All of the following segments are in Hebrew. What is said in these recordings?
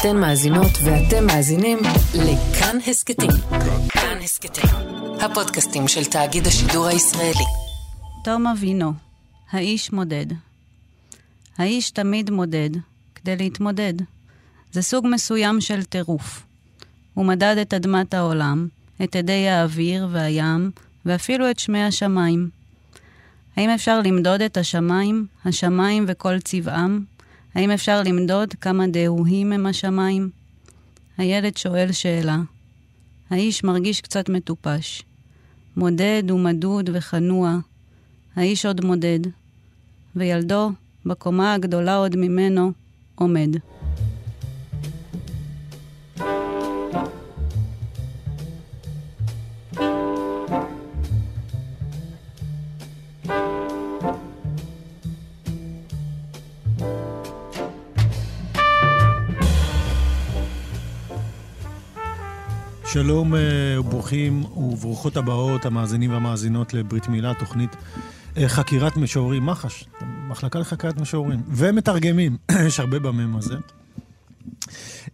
אתן מאזינות ואתם מאזינים לכאן הסכתים. כאן הסכתים, הפודקאסטים של תאגיד השידור הישראלי. תום אבינו, האיש מודד. האיש תמיד מודד, כדי להתמודד. זה סוג מסוים של טירוף. הוא מדד את אדמת העולם, את אדי האוויר והים, ואפילו את שמי השמיים. האם אפשר למדוד את השמיים, השמיים וכל צבעם? האם אפשר למדוד כמה דהוהים הם השמיים? הילד שואל שאלה. האיש מרגיש קצת מטופש. מודד ומדוד וכנוע. האיש עוד מודד. וילדו, בקומה הגדולה עוד ממנו, עומד. שלום אה, וברוכים וברוכות הבאות, המאזינים והמאזינות לברית מילה, תוכנית אה, חקירת משוררים, מח"ש, מחלקה לחקירת משוררים, ומתרגמים, יש הרבה במם הזה.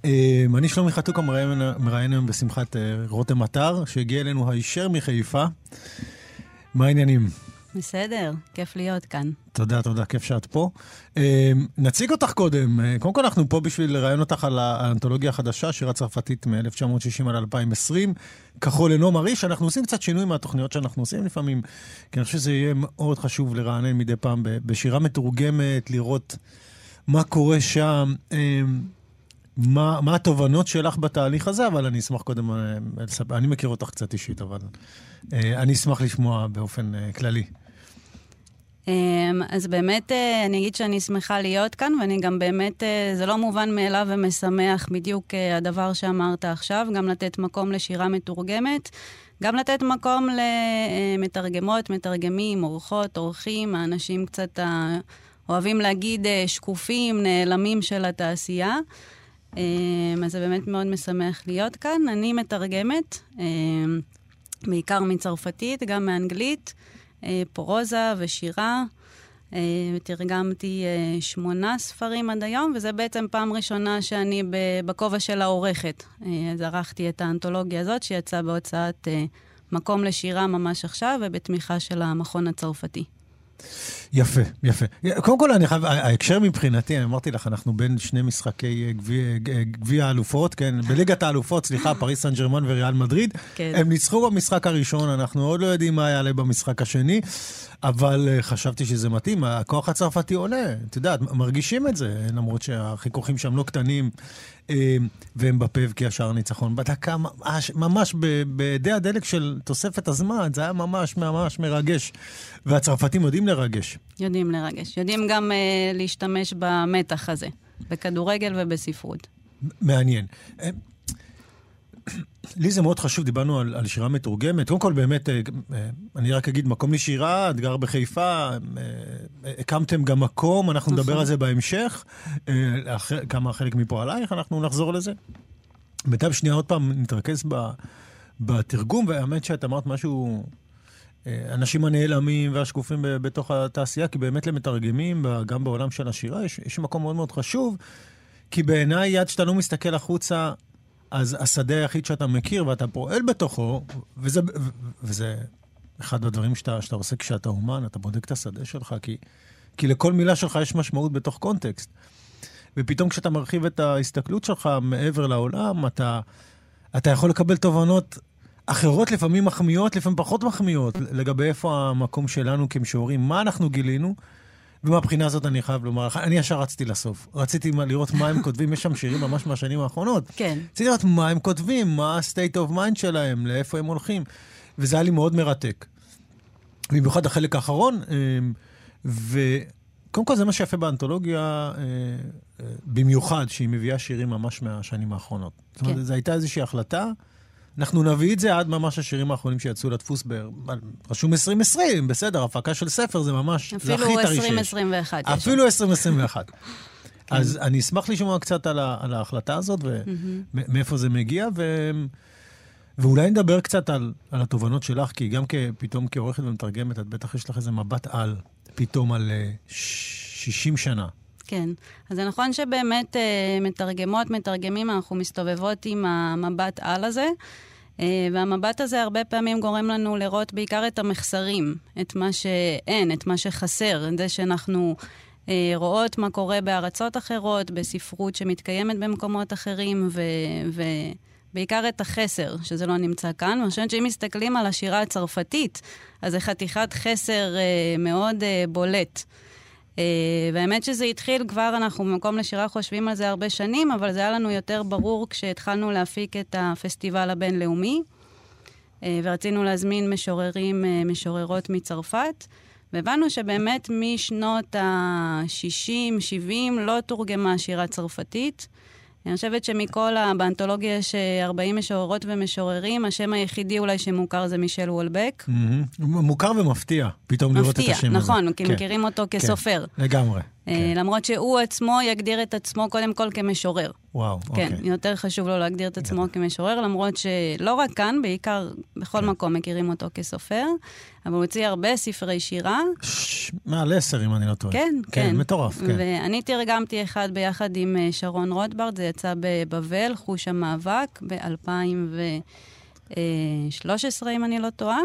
אה, אני שלומי חתוקה מראיין היום בשמחת רותם אתר, שהגיע אלינו הישר מחיפה. מה העניינים? בסדר, כיף להיות כאן. תודה, תודה, כיף שאת פה. אה, נציג אותך קודם. אה, קודם כל, אנחנו פה בשביל לראיין אותך על האנתולוגיה החדשה, שירה צרפתית מ-1960 עד 2020, כחול אינו מרעיש. אנחנו עושים קצת שינוי מהתוכניות שאנחנו עושים לפעמים, כי אני חושב שזה יהיה מאוד חשוב לרענן מדי פעם בשירה מתורגמת, לראות מה קורה שם. אה, מה, מה התובנות שלך בתהליך הזה, אבל אני אשמח קודם, אני מכיר אותך קצת אישית, אבל אני אשמח לשמוע באופן כללי. אמ, אז באמת, אה, אני אגיד שאני שמחה להיות כאן, ואני גם באמת, אה, זה לא מובן מאליו ומשמח בדיוק אה, הדבר שאמרת עכשיו, גם לתת מקום לשירה מתורגמת, גם לתת מקום למתרגמות, מתרגמים, אורחות, אורחים, האנשים קצת אוהבים להגיד שקופים, נעלמים של התעשייה. אמ, אז זה באמת מאוד משמח להיות כאן. אני מתרגמת, אמ, בעיקר מצרפתית, גם מאנגלית. אה, פרוזה ושירה. אה, תרגמתי אה, שמונה ספרים עד היום, וזה בעצם פעם ראשונה שאני בכובע של העורכת. אז ערכתי את האנתולוגיה הזאת, שיצאה בהוצאת מקום לשירה ממש עכשיו, ובתמיכה של המכון הצרפתי. יפה, יפה. קודם כל, אני חייב, ההקשר מבחינתי, אני אמרתי לך, אנחנו בין שני משחקי גביע האלופות, כן, בליגת האלופות, סליחה, פריס סן ג'רמן וריאל מדריד. כן. הם ניצחו במשחק הראשון, אנחנו עוד לא יודעים מה יעלה במשחק השני. אבל uh, חשבתי שזה מתאים, הכוח הצרפתי עולה, את יודעת, מרגישים את זה, למרות שהחיכוכים שם לא קטנים, והם בפבקי השער ניצחון. בדקה, ממש, ממש בידי הדלק של תוספת הזמן, זה היה ממש ממש מרגש. והצרפתים יודעים לרגש. יודעים לרגש, יודעים גם uh, להשתמש במתח הזה, בכדורגל ובספרות. מעניין. לי זה מאוד חשוב, דיברנו על, על שירה מתורגמת. קודם כל, באמת, אה, אה, אני רק אגיד, מקום לשירה, את גר בחיפה, אה, הקמתם גם מקום, אנחנו נדבר נכון. על זה בהמשך. כמה חלק מפה עלייך, אנחנו נחזור לזה. בינתיים שנייה עוד פעם נתרכז ב, בתרגום, והאמת שאת אמרת משהו, אנשים הנעלמים והשקופים בתוך התעשייה, כי באמת למתרגמים, גם בעולם של השירה, יש, יש מקום מאוד מאוד חשוב, כי בעיניי, עד שאתה לא מסתכל החוצה, אז השדה היחיד שאתה מכיר ואתה פועל בתוכו, וזה, וזה אחד הדברים שאתה, שאתה עושה כשאתה אומן, אתה בודק את השדה שלך, כי, כי לכל מילה שלך יש משמעות בתוך קונטקסט. ופתאום כשאתה מרחיב את ההסתכלות שלך מעבר לעולם, אתה, אתה יכול לקבל תובנות אחרות, לפעמים מחמיאות, לפעמים פחות מחמיאות, לגבי איפה המקום שלנו כמשוררים, מה אנחנו גילינו. ומהבחינה הזאת אני חייב לומר לך, אני ישר רצתי לסוף. רציתי לראות מה הם כותבים, יש שם שירים ממש מהשנים האחרונות. כן. רציתי לראות מה הם כותבים, מה ה-state of mind שלהם, לאיפה הם הולכים. וזה היה לי מאוד מרתק. במיוחד החלק האחרון, אמ, וקודם כל זה מה שיפה באנתולוגיה, אה, אה, במיוחד שהיא מביאה שירים ממש מהשנים האחרונות. כן. זאת אומרת, כן. זו הייתה איזושהי החלטה. אנחנו נביא את זה עד ממש השירים האחרונים שיצאו לדפוס, ב... רשום 2020, בסדר, הפקה של ספר זה ממש, זה הכי טרי שיש. אפילו 2021. אפילו 2021. כן. אז אני אשמח לשמוע קצת על, ה, על ההחלטה הזאת ומאיפה זה מגיע, ו... ואולי נדבר קצת על, על התובנות שלך, כי גם כ, פתאום כעורכת ומתרגמת, את בטח יש לך איזה מבט על, פתאום על uh, 60 שנה כן. אז זה נכון שבאמת אה, מתרגמות, מתרגמים, אנחנו מסתובבות עם המבט על הזה. אה, והמבט הזה הרבה פעמים גורם לנו לראות בעיקר את המחסרים, את מה שאין, את מה שחסר, את זה שאנחנו אה, רואות מה קורה בארצות אחרות, בספרות שמתקיימת במקומות אחרים, ו... ו בעיקר את החסר, שזה לא נמצא כאן. ואני חושבת שאם מסתכלים על השירה הצרפתית, אז זה חתיכת חסר אה, מאוד אה, בולט. אה, והאמת שזה התחיל כבר, אנחנו במקום לשירה חושבים על זה הרבה שנים, אבל זה היה לנו יותר ברור כשהתחלנו להפיק את הפסטיבל הבינלאומי, אה, ורצינו להזמין משוררים, אה, משוררות מצרפת. והבנו שבאמת משנות ה-60, 70, לא תורגמה שירה צרפתית. אני חושבת שמכל ה... באנתולוגיה יש 40 משוררות ומשוררים, השם היחידי אולי שמוכר זה מישל וולבק. Mm-hmm. מוכר ומפתיע, פתאום לראות את השם הזה. מפתיע, נכון, כי כן. מכירים אותו כן. כסופר. כן, לגמרי. כן. למרות שהוא עצמו יגדיר את עצמו קודם כל כמשורר. וואו, כן, אוקיי. כן, יותר חשוב לו להגדיר את עצמו כמשורר, למרות שלא רק כאן, בעיקר בכל כן. מקום מכירים אותו כסופר, אבל הוא הוציא הרבה ספרי שירה. מעל עשר, אם אני לא טועה. כן, כן. כן, מטורף, כן. ואני תרגמתי אחד ביחד עם אה, שרון רוטברט, זה יצא בבבל, חוש המאבק, ב-2013, אם אני לא טועה.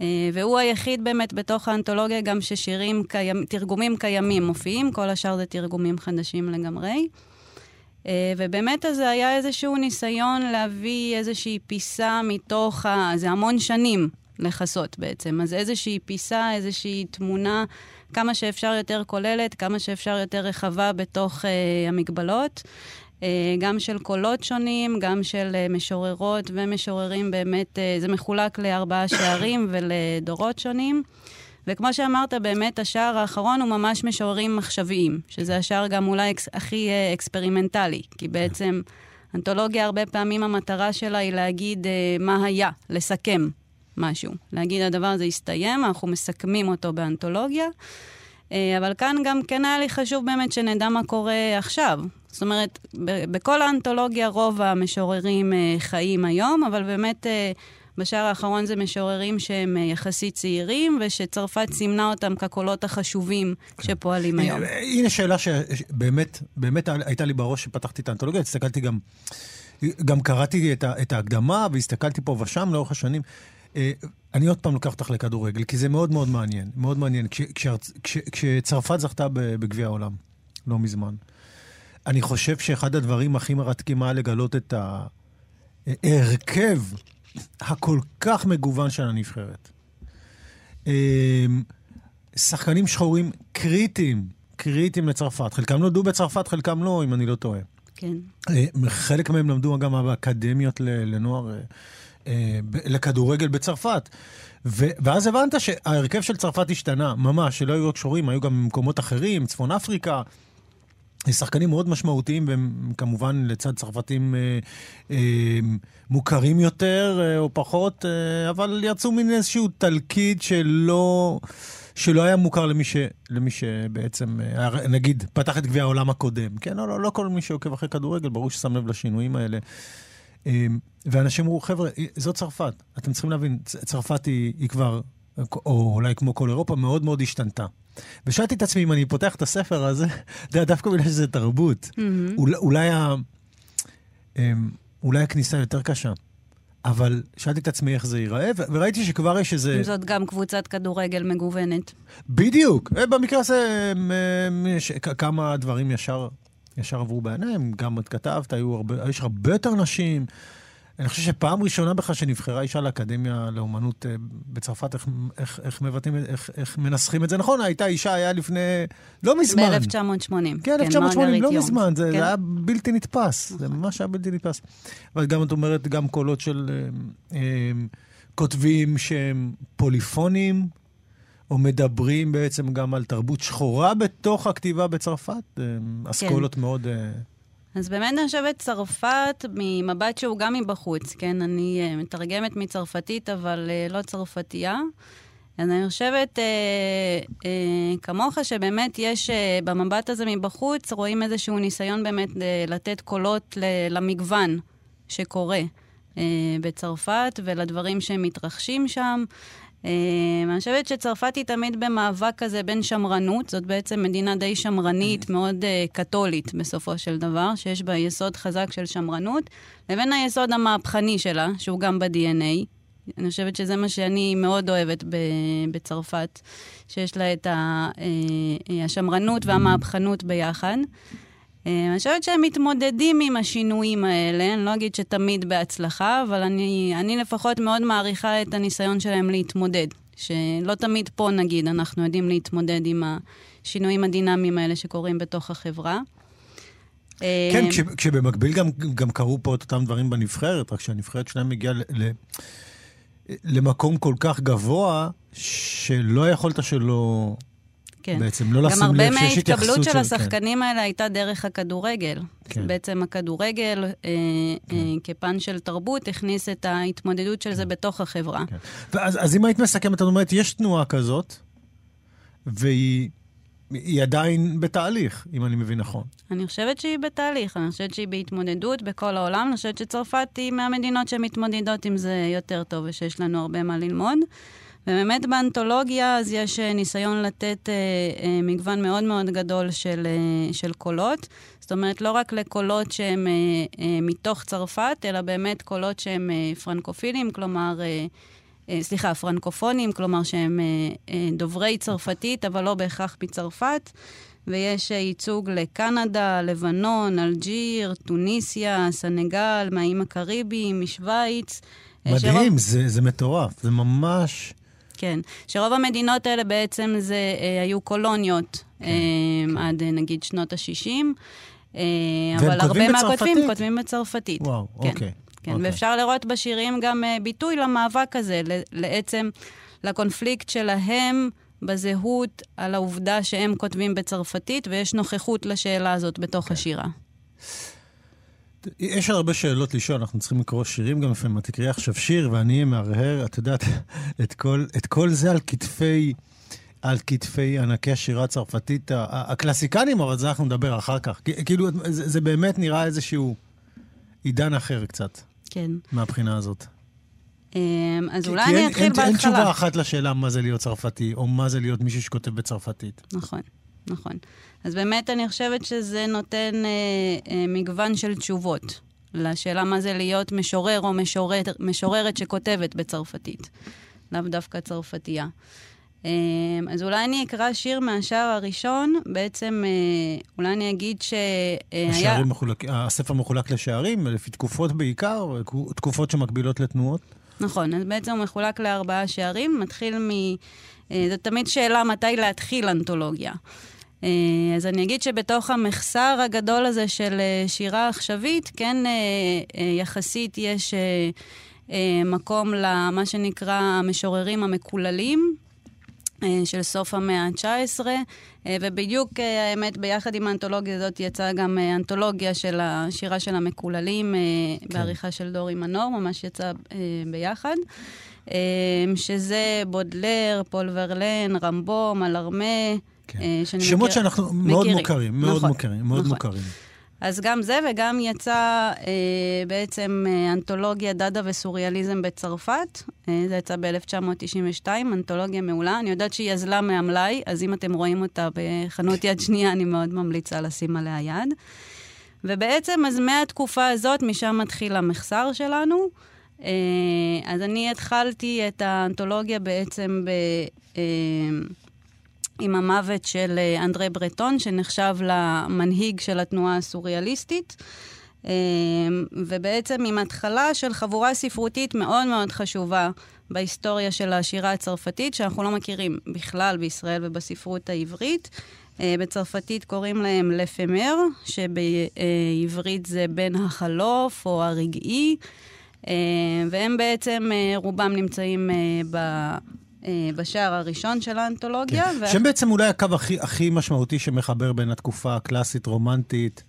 אה, והוא היחיד באמת בתוך האנתולוגיה גם ששירים, קיימ, תרגומים קיימים מופיעים, כל השאר זה תרגומים חדשים לגמרי. אה, ובאמת אז היה איזשהו ניסיון להביא איזושהי פיסה מתוך ה... זה המון שנים לכסות בעצם. אז איזושהי פיסה, איזושהי תמונה, כמה שאפשר יותר כוללת, כמה שאפשר יותר רחבה בתוך uh, המגבלות. Uh, גם של קולות שונים, גם של uh, משוררות ומשוררים, באמת, uh, זה מחולק לארבעה שערים ולדורות שונים. וכמו שאמרת, באמת השער האחרון הוא ממש משוררים עכשוויים, שזה השער גם אולי אקס, הכי אקספרימנטלי, כי בעצם אנתולוגיה, הרבה פעמים המטרה שלה היא להגיד uh, מה היה, לסכם משהו. להגיד, הדבר הזה הסתיים, אנחנו מסכמים אותו באנתולוגיה. אבל כאן גם כן היה לי חשוב באמת שנדע מה קורה עכשיו. זאת אומרת, בכל האנתולוגיה רוב המשוררים uh, חיים היום, אבל באמת... Uh, בשער האחרון זה משוררים שהם אה, יחסית צעירים, ושצרפת סימנה אותם כקולות החשובים כן. שפועלים היום. הנה שאלה שבאמת באמת הייתה לי בראש כשפתחתי את האנתולוגיה, הסתכלתי גם, גם קראתי את, את ההקדמה והסתכלתי פה ושם לאורך השנים. אה, אני עוד פעם לוקח אותך לכדורגל, כי זה מאוד מאוד מעניין, מאוד מעניין. כש, כש, כש, כשצרפת זכתה בגביע העולם, לא מזמן, אני חושב שאחד הדברים הכי מרתקים היה לגלות את ההרכב הכל כך מגוון של הנבחרת. אמ, שחקנים שחורים קריטיים, קריטיים לצרפת. חלקם נולדו בצרפת, חלקם לא, אם אני לא טועה. כן. אה, חלק מהם למדו גם באקדמיות לנוער, אה, אה, לכדורגל בצרפת. ואז הבנת שההרכב של צרפת השתנה, ממש, שלא היו רק שחורים, היו גם במקומות אחרים, צפון אפריקה. שחקנים מאוד משמעותיים, והם כמובן לצד צרפתים אה, אה, מוכרים יותר אה, או פחות, אה, אבל יצאו מן איזשהו תלכיד שלא, שלא היה מוכר למי, ש, למי שבעצם, אה, נגיד, פתח את גביע העולם הקודם. כן, לא, לא, לא כל מי שעוקב אחרי כדורגל, ברור ששם לב לשינויים האלה. אה, ואנשים אמרו, חבר'ה, זאת צרפת. אתם צריכים להבין, צרפת היא, היא כבר, או אולי כמו כל אירופה, מאוד מאוד השתנתה. ושאלתי את עצמי אם אני פותח את הספר הזה, דווקא בגלל שזה תרבות, mm-hmm. אולי, אולי, ה, אמ, אולי הכניסה יותר קשה. אבל שאלתי את עצמי איך זה ייראה, וראיתי שכבר יש איזה... אם זאת גם קבוצת כדורגל מגוונת. בדיוק. במקרה הזה אמ, אמ, יש כמה דברים ישר, ישר עברו בעיניים. גם את כתבת, היו הרבה, יש הרבה יותר נשים. אני חושב שפעם ראשונה בכלל שנבחרה אישה לאקדמיה לאומנות אה, בצרפת, איך, איך, איך מבטאים, איך, איך מנסחים את זה נכון, הייתה אישה, היה לפני, לא מזמן. ב-1980. כן, 1980, לא מזמן, זה, כן. זה היה בלתי נתפס, נכון. זה ממש היה בלתי נתפס. אבל גם, את אומרת, גם קולות של אה, אה, כותבים שהם פוליפונים, או מדברים בעצם גם על תרבות שחורה בתוך הכתיבה בצרפת, אה, אסכולות כן. מאוד... אז באמת אני חושבת צרפת ממבט שהוא גם מבחוץ, כן? אני uh, מתרגמת מצרפתית, אבל uh, לא צרפתייה. אז אני חושבת, אה, אה, כמוך, שבאמת יש, אה, במבט הזה מבחוץ, רואים איזשהו ניסיון באמת אה, לתת קולות ל, למגוון שקורה אה, בצרפת ולדברים שמתרחשים שם. אני חושבת שצרפת היא תמיד במאבק כזה בין שמרנות, זאת בעצם מדינה די שמרנית, מאוד קתולית בסופו של דבר, שיש בה יסוד חזק של שמרנות, לבין היסוד המהפכני שלה, שהוא גם ב-DNA. אני חושבת שזה מה שאני מאוד אוהבת בצרפת, שיש לה את השמרנות והמהפכנות ביחד. אני חושבת שהם מתמודדים עם השינויים האלה, אני לא אגיד שתמיד בהצלחה, אבל אני, אני לפחות מאוד מעריכה את הניסיון שלהם להתמודד. שלא תמיד פה, נגיד, אנחנו יודעים להתמודד עם השינויים הדינמיים האלה שקורים בתוך החברה. כן, כש, כשבמקביל גם, גם קרו פה את אותם דברים בנבחרת, רק שהנבחרת שלהם הגיעה ל, ל, למקום כל כך גבוה, שלא יכולת שלא כן. בעצם לא לשים לב שיש התייחסות של... גם הרבה מההתקבלות של השחקנים כן. האלה הייתה דרך הכדורגל. כן. בעצם הכדורגל, אה, כן. אה, כפן של תרבות, הכניס את ההתמודדות של כן. זה בתוך החברה. כן. ואז, אז אם היית מסכמת, את אומרת, יש תנועה כזאת, והיא... היא עדיין בתהליך, אם אני מבין נכון. אני חושבת שהיא בתהליך, אני חושבת שהיא בהתמודדות בכל העולם. אני חושבת שצרפת היא מהמדינות שמתמודדות עם זה יותר טוב ושיש לנו הרבה מה ללמוד. ובאמת באנתולוגיה אז יש אה, ניסיון לתת אה, אה, מגוון מאוד מאוד גדול של, אה, של קולות. זאת אומרת, לא רק לקולות שהם אה, אה, מתוך צרפת, אלא באמת קולות שהם אה, פרנקופילים, כלומר... אה, אה, סליחה, פרנקופונים, כלומר שהם אה, אה, דוברי צרפתית, אבל לא בהכרח מצרפת. ויש ייצוג לקנדה, לבנון, אלג'יר, טוניסיה, סנגל, מהאיים הקריביים, משוויץ. מדהים, שרוב... זה, זה מטורף, זה ממש... כן, שרוב המדינות האלה בעצם זה אה, היו קולוניות כן, אה, כן. עד נגיד שנות ה-60. אה, אבל הרבה מהכותבים כותבים בצרפתית. וואו, כן. אוקיי. כן, okay. ואפשר לראות בשירים גם uh, ביטוי למאבק הזה, לעצם, לקונפליקט שלהם בזהות, על העובדה שהם כותבים בצרפתית, ויש נוכחות לשאלה הזאת בתוך okay. כן. השירה. יש הרבה שאלות לשאול, אנחנו צריכים לקרוא שירים גם לפעמים. את תקראי עכשיו שיר ואני מהרהר, את יודעת, את כל, את כל זה על כתפי, על כתפי ענקי השירה הצרפתית, הקלאסיקנים, אבל זה אנחנו נדבר אחר כך. כאילו, זה, זה באמת נראה איזשהו עידן אחר קצת. כן. מהבחינה הזאת. אמ, אז אולי אני אתחיל בהתחלה. אין תשובה אחת לשאלה מה זה להיות צרפתי, או מה זה להיות מישהו שכותב בצרפתית. נכון, נכון. אז באמת אני חושבת שזה נותן אה, אה, מגוון של תשובות לשאלה מה זה להיות משורר או משורר, משוררת שכותבת בצרפתית, לאו דווקא צרפתייה. אמ, אז אולי אני אקרא שיר מהשער הראשון, בעצם אה, אולי אני אגיד שהיה... מחולק, הספר מחולק לשערים, לפי תקופות בעיקר, תקופות שמקבילות לתנועות? נכון, אז בעצם הוא מחולק לארבעה שערים, מתחיל מ... אה, זו תמיד שאלה מתי להתחיל אנתולוגיה. אה, אז אני אגיד שבתוך המחסר הגדול הזה של שירה עכשווית, כן, יחסית יש מקום למה שנקרא המשוררים המקוללים. אה, של סוף המאה ה-19, אה, ובדיוק, אה, האמת, ביחד עם האנתולוגיה הזאת יצאה גם אנתולוגיה של השירה של המקוללים, כן. בעריכה של דורי מנור, ממש יצא ביחד. שזה בודלר, פול ורלן, רמבו, מלארמה. כן. שמות מכיר... שאנחנו מכירים. מאוד מוכרים, מאוד נכון, מוכרים, מאוד נכון. מוכרים. אז גם זה, וגם יצא אה, בעצם אה, אנתולוגיה דאדה וסוריאליזם בצרפת. אה, זה יצא ב-1992, אנתולוגיה מעולה. אני יודעת שהיא אזלה מהמלאי, אז אם אתם רואים אותה בחנות יד שנייה, אני מאוד ממליצה לשים עליה יד. ובעצם, אז מהתקופה הזאת, משם מתחיל המחסר שלנו. אה, אז אני התחלתי את האנתולוגיה בעצם ב... אה, עם המוות של אה, אנדרי ברטון, שנחשב למנהיג של התנועה הסוריאליסטית. אה, ובעצם עם התחלה של חבורה ספרותית מאוד מאוד חשובה בהיסטוריה של השירה הצרפתית, שאנחנו לא מכירים בכלל בישראל ובספרות העברית. אה, בצרפתית קוראים להם לפמר, שבעברית זה בן החלוף או הרגעי, והם בעצם רובם נמצאים ב... אה, בשער הראשון של האנתולוגיה. כן. ו... שהם בעצם אולי הקו הכי, הכי משמעותי שמחבר בין התקופה הקלאסית, רומנטית.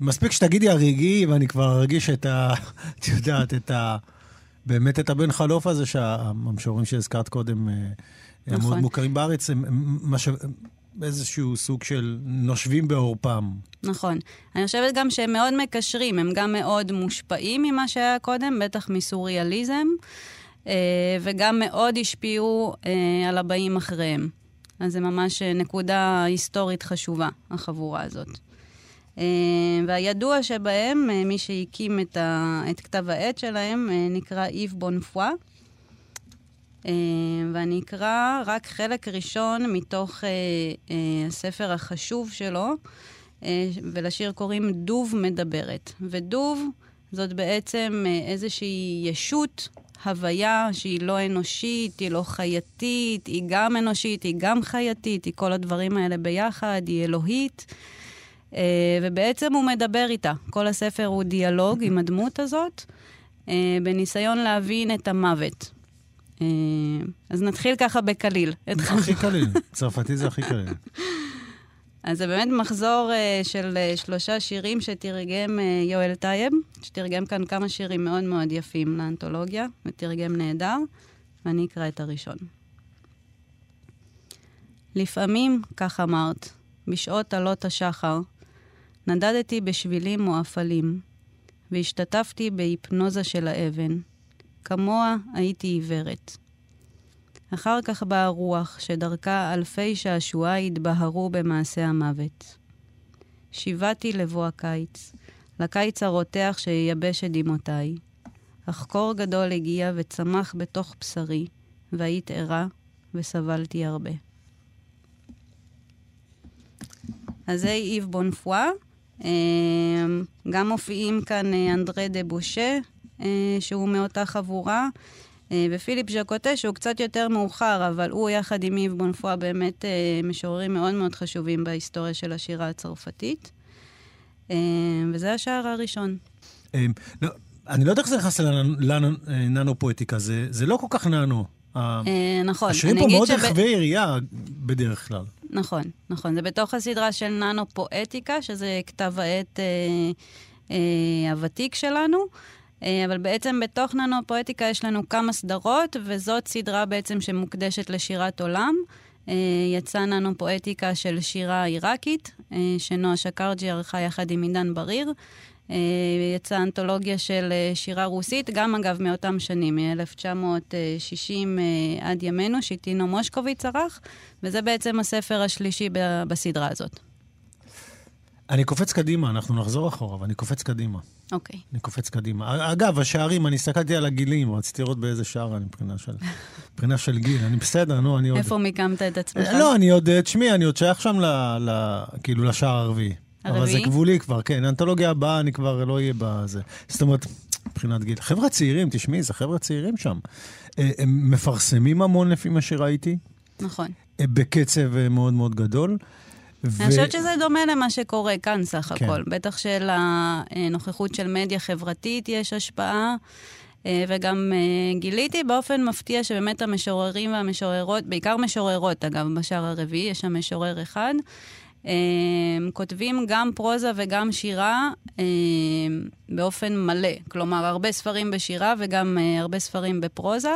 מספיק שתגידי הרגעי, ואני כבר ארגיש את ה... את יודעת, את ה... באמת את הבן חלוף הזה, שהמשוררים שהזכרת קודם, אה, נכון. הם מאוד מוכרים בארץ, הם, הם מש... איזשהו סוג של נושבים בעורפם. נכון. אני חושבת גם שהם מאוד מקשרים, הם גם מאוד מושפעים ממה שהיה קודם, בטח מסוריאליזם. וגם מאוד השפיעו על הבאים אחריהם. אז זה ממש נקודה היסטורית חשובה, החבורה הזאת. והידוע שבהם, מי שהקים את, ה, את כתב העת שלהם, נקרא איב בונפואה. ואני אקרא רק חלק ראשון מתוך הספר החשוב שלו, ולשיר קוראים דוב מדברת. ודוב זאת בעצם איזושהי ישות, הוויה שהיא לא אנושית, היא לא חייתית, היא גם אנושית, היא גם חייתית, היא כל הדברים האלה ביחד, היא אלוהית. ובעצם הוא מדבר איתה. כל הספר הוא דיאלוג עם הדמות הזאת, בניסיון להבין את המוות. אז נתחיל ככה בקליל. הכי קליל, צרפתי זה הכי קליל. אז זה באמת מחזור uh, של uh, שלושה שירים שתרגם uh, יואל טייב, שתרגם כאן כמה שירים מאוד מאוד יפים לאנתולוגיה, ותרגם נהדר, ואני אקרא את הראשון. לפעמים, כך אמרת, בשעות עלות השחר, נדדתי בשבילים מועפלים, והשתתפתי בהיפנוזה של האבן. כמוה הייתי עיוורת. אחר כך באה רוח שדרכה אלפי שעשועי התבהרו במעשה המוות. שיבעתי לבוא הקיץ, לקיץ הרותח שייבש את דמעותיי. אך קור גדול הגיע וצמח בתוך בשרי, והיית ערה וסבלתי הרבה. אז זה איב בונפואה. גם מופיעים כאן אנדרי דה בושה, שהוא מאותה חבורה. ופיליפ ז'קוטה, שהוא קצת יותר מאוחר, אבל הוא יחד עם איב בונפואה באמת משוררים מאוד מאוד חשובים בהיסטוריה של השירה הצרפתית. וזה השער הראשון. לא, אני לא יודע איך זה נכנס לננו פואטיקה, זה לא כל כך ננו. נכון. השירים פה מאוד רחבי יריעה בדרך כלל. נכון, נכון. זה בתוך הסדרה של ננו פואטיקה, שזה כתב העת הוותיק שלנו. אבל בעצם בתוך ננו פואטיקה יש לנו כמה סדרות, וזאת סדרה בעצם שמוקדשת לשירת עולם. יצא ננו פואטיקה של שירה עיראקית, שנועה שקרג'י ערכה יחד עם עידן בריר. יצאה אנתולוגיה של שירה רוסית, גם אגב מאותם שנים, מ-1960 עד ימינו, שטינו מושקוביץ ערך, וזה בעצם הספר השלישי בסדרה הזאת. אני קופץ קדימה, אנחנו נחזור אחורה, אבל אני קופץ קדימה. אוקיי. Okay. אני קופץ קדימה. אגב, השערים, אני הסתכלתי על הגילים, רציתי לראות באיזה שער אני מבחינה של, מבחינה של גיל. אני בסדר, נו, אני עוד... איפה מיקמת את עצמך? לא, אני עוד, תשמעי, אני עוד שייך שם ל, ל, כאילו לשער הרביעי. הרביעי? אבל זה גבולי כבר, כן. האנתולוגיה הבאה, אני כבר לא אהיה בזה. זאת אומרת, מבחינת גיל. חבר'ה צעירים, תשמעי, זה חבר'ה צעירים שם. הם מפרסמים המון לפי מה שראיתי. נכון. בקצב מאוד מאוד גדול. ו... אני חושבת שזה דומה למה שקורה כאן סך כן. הכל. בטח שלנוכחות של מדיה חברתית יש השפעה, וגם גיליתי באופן מפתיע שבאמת המשוררים והמשוררות, בעיקר משוררות אגב, בשער הרביעי, יש שם משורר אחד, כותבים גם פרוזה וגם שירה באופן מלא. כלומר, הרבה ספרים בשירה וגם הרבה ספרים בפרוזה.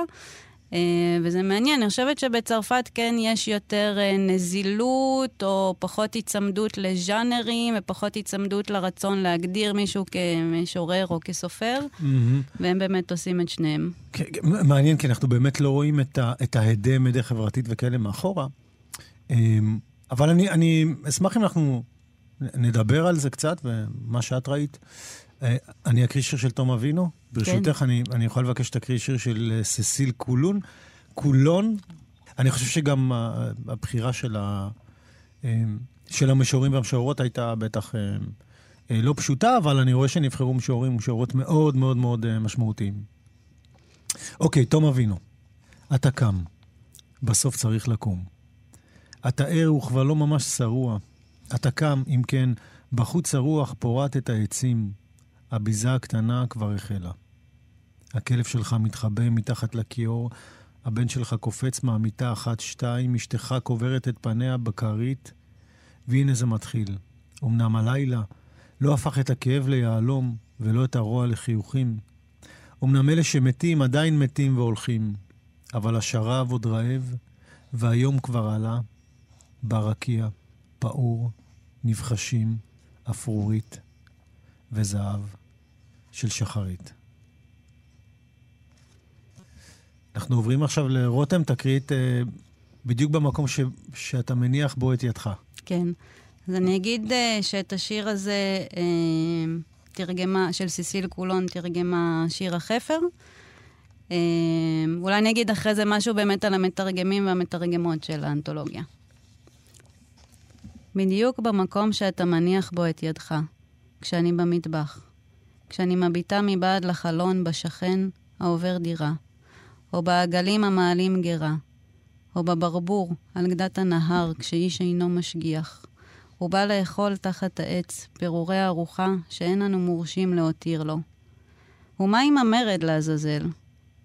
Uh, וזה מעניין, אני חושבת שבצרפת כן יש יותר uh, נזילות, או פחות היצמדות לז'אנרים, ופחות היצמדות לרצון להגדיר מישהו כמשורר או כסופר, mm-hmm. והם באמת עושים את שניהם. כן, מעניין, כי אנחנו באמת לא רואים את, ה, את ההדי מדיה חברתית וכאלה מאחורה. Um, אבל אני, אני אשמח אם אנחנו נדבר על זה קצת, ומה שאת ראית. אני אקריא שיר של תום אבינו. ברשותך, כן. אני, אני יכול לבקש שתקריא שיר של ססיל קולון. קולון. אני חושב שגם הבחירה של, ה, של המשוררים והמשוררות הייתה בטח לא פשוטה, אבל אני רואה שנבחרו משוררים ומשוררות מאוד מאוד מאוד משמעותיים. אוקיי, תום אבינו. אתה קם, בסוף צריך לקום. אתה ער וכבר לא ממש שרוע. אתה קם, אם כן, בחוץ הרוח פורט את העצים. הביזה הקטנה כבר החלה. הכלב שלך מתחבא מתחת לכיור, הבן שלך קופץ מהמיטה אחת-שתיים, אשתך קוברת את פניה בכרית, והנה זה מתחיל. אמנם הלילה לא הפך את הכאב ליהלום, ולא את הרוע לחיוכים. אמנם אלה שמתים עדיין מתים והולכים, אבל השרב עוד רעב, והיום כבר עלה, ברקיע, פעור, נבחשים, אפרורית וזהב. של שחרית. אנחנו עוברים עכשיו לרותם, תקריא את... אה, בדיוק במקום ש, שאתה מניח בו את ידך. כן. אז אני אגיד uh, שאת השיר הזה uh, תרגמה, של סיסיל קולון, תרגמה שירה חפר. Uh, אולי אני אגיד אחרי זה משהו באמת על המתרגמים והמתרגמות של האנתולוגיה. בדיוק במקום שאתה מניח בו את ידך, כשאני במטבח, כשאני מביטה מבעד לחלון בשכן העובר דירה, או בעגלים המעלים גרה, או בברבור על גדת הנהר כשאיש אינו משגיח. הוא בא לאכול תחת העץ פירורי ארוחה שאין אנו מורשים להותיר לו. ומה עם המרד לעזאזל?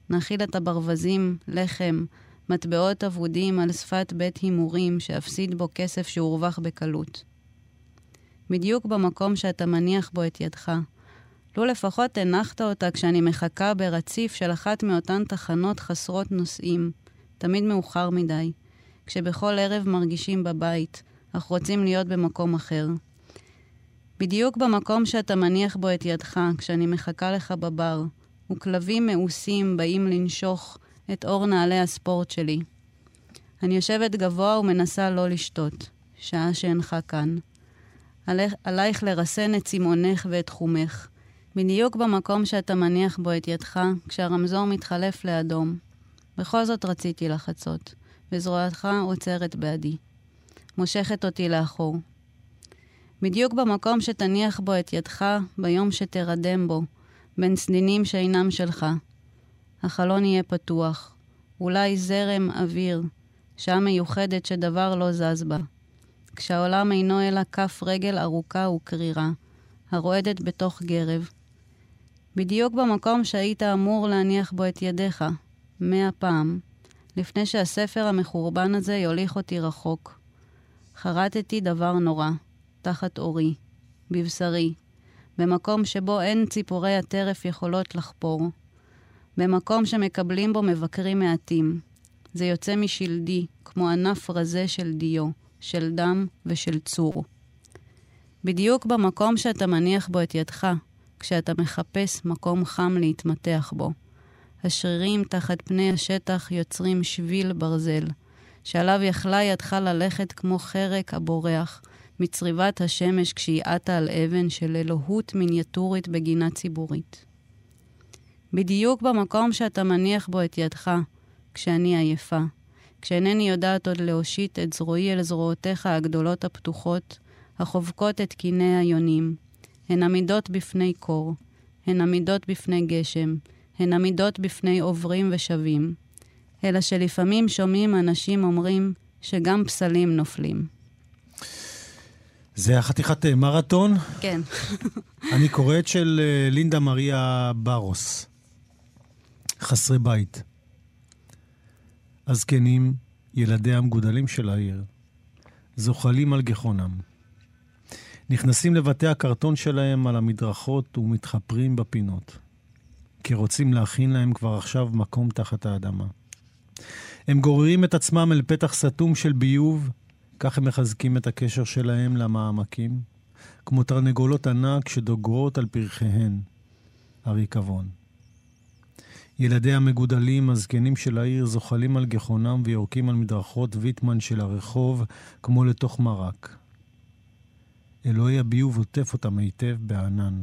נאכיל את הברווזים, לחם, מטבעות אבודים על שפת בית הימורים שאפסיד בו כסף שהורווח בקלות. בדיוק במקום שאתה מניח בו את ידך. לו לפחות הנחת אותה כשאני מחכה ברציף של אחת מאותן תחנות חסרות נוסעים, תמיד מאוחר מדי, כשבכל ערב מרגישים בבית, אך רוצים להיות במקום אחר. בדיוק במקום שאתה מניח בו את ידך, כשאני מחכה לך בבר, וכלבים מאוסים באים לנשוך את אור נעלי הספורט שלי. אני יושבת גבוה ומנסה לא לשתות, שעה שאינך כאן. עלייך לרסן את צמאונך ואת חומך, בדיוק במקום שאתה מניח בו את ידך, כשהרמזור מתחלף לאדום. בכל זאת רציתי לחצות, וזרועתך עוצרת בעדי. מושכת אותי לאחור. בדיוק במקום שתניח בו את ידך, ביום שתרדם בו, בין סדינים שאינם שלך. החלון יהיה פתוח, אולי זרם אוויר, שעה מיוחדת שדבר לא זז בה. כשהעולם אינו אלא כף רגל ארוכה וקרירה, הרועדת בתוך גרב. בדיוק במקום שהיית אמור להניח בו את ידיך, מאה פעם, לפני שהספר המחורבן הזה יוליך אותי רחוק. חרטתי דבר נורא, תחת אורי, בבשרי, במקום שבו אין ציפורי הטרף יכולות לחפור. במקום שמקבלים בו מבקרים מעטים. זה יוצא משלדי, כמו ענף רזה של דיו, של דם ושל צור. בדיוק במקום שאתה מניח בו את ידך, כשאתה מחפש מקום חם להתמתח בו. השרירים תחת פני השטח יוצרים שביל ברזל, שעליו יכלה ידך ללכת כמו חרק הבורח, מצריבת השמש כשהיא עטה על אבן של אלוהות מיניאטורית בגינה ציבורית. בדיוק במקום שאתה מניח בו את ידך, כשאני עייפה, כשאינני יודעת עוד להושיט את זרועי אל זרועותיך הגדולות הפתוחות, החובקות את קיני היונים. הן עמידות בפני קור, הן עמידות בפני גשם, הן עמידות בפני עוברים ושבים. אלא שלפעמים שומעים אנשים אומרים שגם פסלים נופלים. זה היה חתיכת אה, מרתון. כן. אני קורא את של אה, לינדה מריה ברוס. חסרי בית. הזקנים, ילדי המגודלים של העיר, זוחלים על גחונם. נכנסים לבתי הקרטון שלהם על המדרכות ומתחפרים בפינות, כי רוצים להכין להם כבר עכשיו מקום תחת האדמה. הם גוררים את עצמם אל פתח סתום של ביוב, כך הם מחזקים את הקשר שלהם למעמקים, כמו תרנגולות ענק שדוגרות על פרחיהן, הריקבון. ילדי המגודלים, הזקנים של העיר, זוחלים על גחונם ויורקים על מדרכות ויטמן של הרחוב, כמו לתוך מרק. אלוהי הביוב עוטף אותם היטב בענן,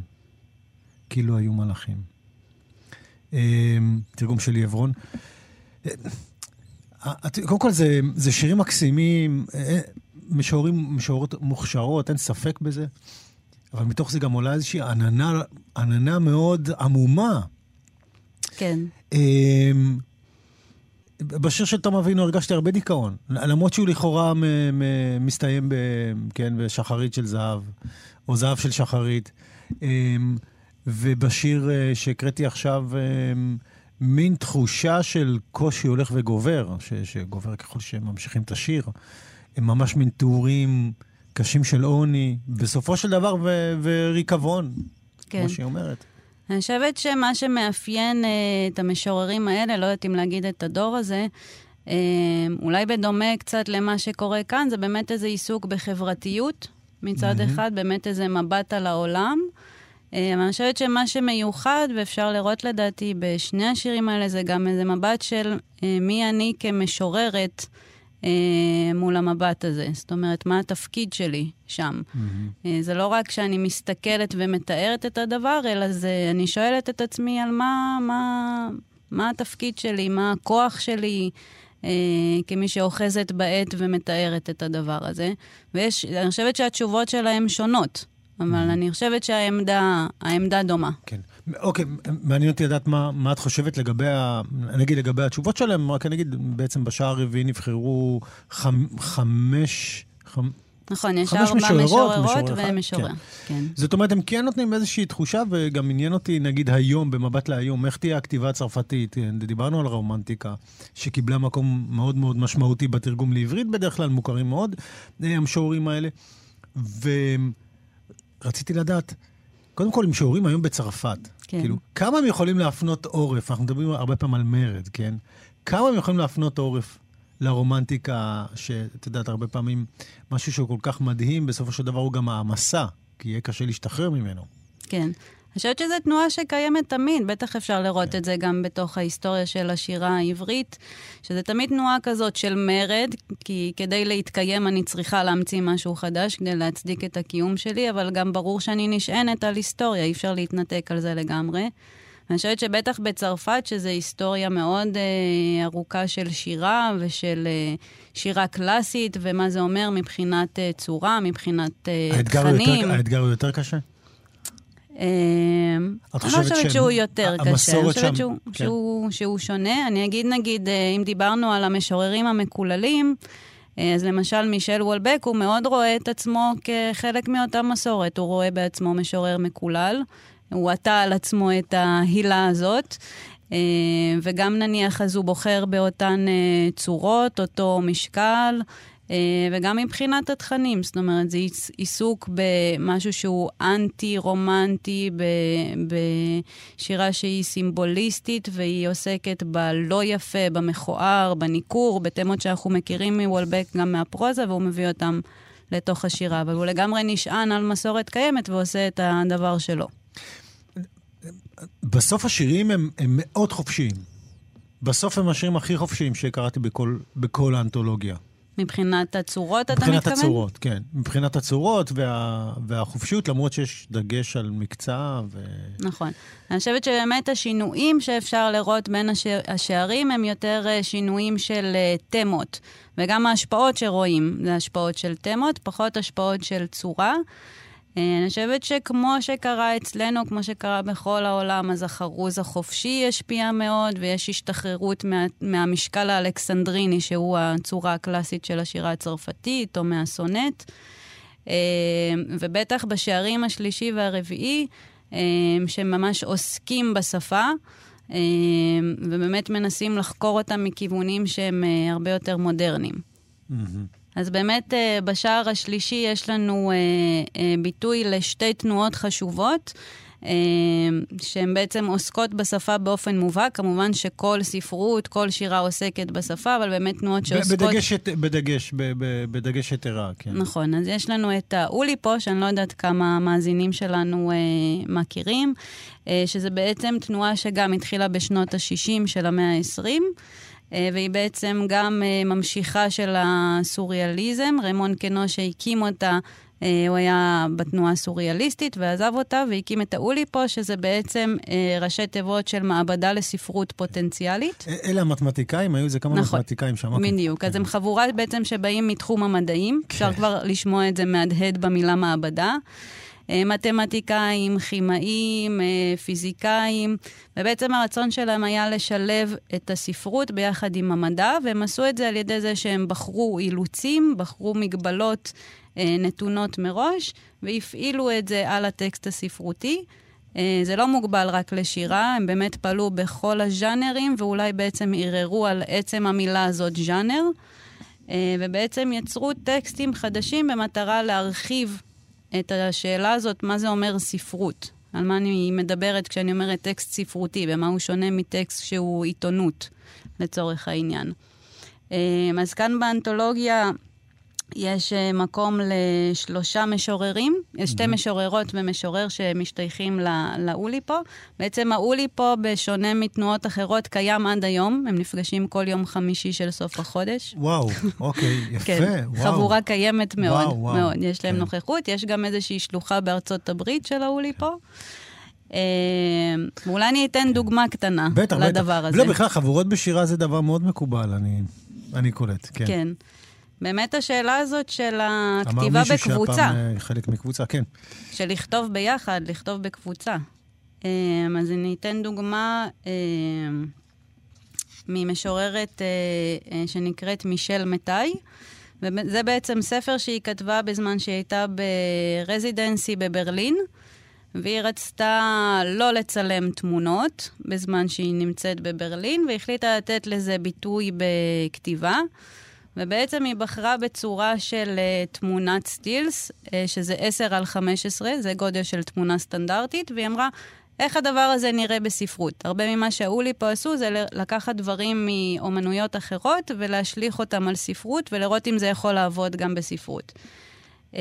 כאילו היו מלאכים. אמ, תרגום שלי עברון. אה, קודם כל, זה, זה שירים מקסימים, אה, משוררים, משוררות מוכשרות, אין ספק בזה, אבל מתוך זה גם עולה איזושהי עננה, עננה מאוד עמומה. כן. בשיר של תום אבינו הרגשתי הרבה דיכאון, למרות שהוא לכאורה מסתיים ב, כן, בשחרית של זהב, או זהב של שחרית. אמ, ובשיר אה, שהקראתי עכשיו, אמ, מין תחושה של קושי הולך וגובר, ש, שגובר ככל שהם ממשיכים את השיר. הם ממש מין תיאורים קשים של עוני, בסופו של דבר ו- וריקבון, כן. כמו שהיא אומרת. אני חושבת שמה שמאפיין אה, את המשוררים האלה, לא יודעת אם להגיד את הדור הזה, אה, אולי בדומה קצת למה שקורה כאן, זה באמת איזה עיסוק בחברתיות מצד mm-hmm. אחד, באמת איזה מבט על העולם. אה, אני חושבת שמה שמיוחד, ואפשר לראות לדעתי בשני השירים האלה, זה גם איזה מבט של אה, מי אני כמשוררת אה, מול המבט הזה. זאת אומרת, מה התפקיד שלי שם. Mm-hmm. זה לא רק שאני מסתכלת ומתארת את הדבר, אלא זה, אני שואלת את עצמי על מה, מה, מה התפקיד שלי, מה הכוח שלי. אה, כמי שאוחזת בעט ומתארת את הדבר הזה. ויש, אני חושבת שהתשובות שלהם שונות. אבל mm-hmm. אני חושבת שהעמדה דומה. כן. אוקיי, מעניין אותי לדעת מה, מה את חושבת לגבי, ה, נגיד לגבי התשובות שלהם, רק אני אגיד, בעצם בשעה הרביעי נבחרו חמ, חמש, חמ, נכון, יש ארבע משוררות ומשורר. כן. כן. זאת אומרת, הם כן נותנים איזושהי תחושה, וגם עניין אותי, נגיד היום, במבט להיום, איך תהיה הכתיבה הצרפתית? דיברנו על הרומנטיקה, שקיבלה מקום מאוד מאוד משמעותי בתרגום לעברית, בדרך כלל מוכרים מאוד, אה, המשוררים האלה. ורציתי לדעת, קודם כל, משוררים היום בצרפת, כן. כאילו, כמה הם יכולים להפנות עורף? אנחנו מדברים הרבה פעמים על מרד, כן? כמה הם יכולים להפנות עורף לרומנטיקה, שאת יודעת, הרבה פעמים משהו שהוא כל כך מדהים, בסופו של דבר הוא גם העמסה, כי יהיה קשה להשתחרר ממנו. כן. אני חושבת שזו תנועה שקיימת תמיד, בטח אפשר לראות כן. את זה גם בתוך ההיסטוריה של השירה העברית, שזה תמיד תנועה כזאת של מרד, כי כדי להתקיים אני צריכה להמציא משהו חדש כדי להצדיק את הקיום שלי, אבל גם ברור שאני נשענת על היסטוריה, אי אפשר להתנתק על זה לגמרי. אני חושבת שבטח בצרפת, שזו היסטוריה מאוד אה, ארוכה של שירה ושל אה, שירה קלאסית, ומה זה אומר מבחינת אה, צורה, מבחינת אה, האתגר תכנים. יותר, האתגר הוא יותר קשה? אה, אני לא חושבת שהוא יותר קשה, אני חושבת שהוא, כן. שהוא, שהוא שונה. אני אגיד, נגיד, אה, אם דיברנו על המשוררים המקוללים, אה, אז למשל מישל וולבק, הוא מאוד רואה את עצמו כחלק מאותה מסורת. הוא רואה בעצמו משורר מקולל. הוא עטה על עצמו את ההילה הזאת. וגם נניח אז הוא בוחר באותן צורות, אותו משקל, וגם מבחינת התכנים, זאת אומרת, זה עיסוק במשהו שהוא אנטי-רומנטי, בשירה שהיא סימבוליסטית, והיא עוסקת בלא יפה, במכוער, בניכור, בתמות שאנחנו מכירים מוולבק גם מהפרוזה, והוא מביא אותם לתוך השירה. אבל הוא לגמרי נשען על מסורת קיימת ועושה את הדבר שלו. בסוף השירים הם, הם מאוד חופשיים. בסוף הם השירים הכי חופשיים שקראתי בכל, בכל האנתולוגיה. מבחינת הצורות, אתה מתכוון? מבחינת הצורות, כן. מבחינת הצורות וה, והחופשיות, למרות שיש דגש על מקצע ו... נכון. אני חושבת שבאמת השינויים שאפשר לראות בין השע... השערים הם יותר אה, שינויים של uh, תמות. וגם ההשפעות שרואים זה השפעות של תמות, פחות השפעות של צורה. אה, אני חושבת שכמו שקרה אצלנו, כמו שקרה בכל העולם, אז החרוז החופשי השפיע מאוד, ויש השתחררות מה, מהמשקל האלכסנדריני, שהוא הצורה הקלאסית של השירה הצרפתית, או מהסונט. אה, ובטח בשערים השלישי והרביעי, אה, שממש עוסקים בשפה. ובאמת מנסים לחקור אותם מכיוונים שהם הרבה יותר מודרניים. Mm-hmm. אז באמת אה, בשער השלישי יש לנו אה, אה, ביטוי לשתי תנועות חשובות. שהן בעצם עוסקות בשפה באופן מובהק. כמובן שכל ספרות, כל שירה עוסקת בשפה, אבל באמת תנועות שעוסקות... בדגש, בדגש, בדגש יתרה, כן. נכון, אז יש לנו את האולי פה, שאני לא יודעת כמה המאזינים שלנו אה, מכירים, אה, שזה בעצם תנועה שגם התחילה בשנות ה-60 של המאה ה-20. אה, והיא בעצם גם אה, ממשיכה של הסוריאליזם. רמון קנו שהקים אותה, אה, הוא היה בתנועה הסוריאליסטית ועזב אותה והקים את האוליפו, שזה בעצם ראשי תיבות של מעבדה לספרות פוטנציאלית. אלה המתמטיקאים, היו איזה כמה נכון, מתמטיקאים שם. אוקיי. בדיוק, כן. אז הם חבורה בעצם שבאים מתחום המדעים, כן. אפשר כבר לשמוע את זה מהדהד במילה מעבדה. אה, מתמטיקאים, כימאים, אה, פיזיקאים, ובעצם הרצון שלהם היה לשלב את הספרות ביחד עם המדע, והם עשו את זה על ידי זה שהם בחרו אילוצים, בחרו מגבלות אה, נתונות מראש, והפעילו את זה על הטקסט הספרותי. זה לא מוגבל רק לשירה, הם באמת פעלו בכל הז'אנרים, ואולי בעצם ערערו על עצם המילה הזאת ז'אנר, ובעצם יצרו טקסטים חדשים במטרה להרחיב את השאלה הזאת, מה זה אומר ספרות. על מה אני מדברת כשאני אומרת טקסט ספרותי, ומה הוא שונה מטקסט שהוא עיתונות, לצורך העניין. אמ, אז כאן באנתולוגיה יש אה, מקום לשלושה משוררים, יש שתי משוררות ומשורר שמשתייכים לאולי פה. בעצם האולי פה, בשונה מתנועות אחרות, קיים עד היום. הם נפגשים כל יום חמישי של סוף החודש. וואו, אוקיי, יפה, כן, וואו. חבורה קיימת מאוד, וואו, וואו, מאוד. יש להם כן. נוכחות. יש גם איזושהי שלוחה בארצות הברית של האולי פה. אה, ואולי אני אתן דוגמה קטנה בטח, לדבר בטח. הזה. לא, בכלל, חבורות בשירה זה דבר מאוד מקובל, אני, אני קולט, כן. כן. באמת השאלה הזאת של הכתיבה בקבוצה. אמר מישהו שהפעם אה, חלק מקבוצה, כן. של לכתוב ביחד, לכתוב בקבוצה. אמ, אז אני אתן דוגמה ממשוררת אה, אה, שנקראת מישל מתי. וזה בעצם ספר שהיא כתבה בזמן שהיא הייתה ברזידנסי בברלין, והיא רצתה לא לצלם תמונות בזמן שהיא נמצאת בברלין, והחליטה לתת לזה ביטוי בכתיבה. ובעצם היא בחרה בצורה של uh, תמונת סטילס, uh, שזה 10 על 15, זה גודל של תמונה סטנדרטית, והיא אמרה, איך הדבר הזה נראה בספרות? הרבה ממה שהאולי פה עשו זה לקחת דברים מאומנויות אחרות ולהשליך אותם על ספרות ולראות אם זה יכול לעבוד גם בספרות. Uh,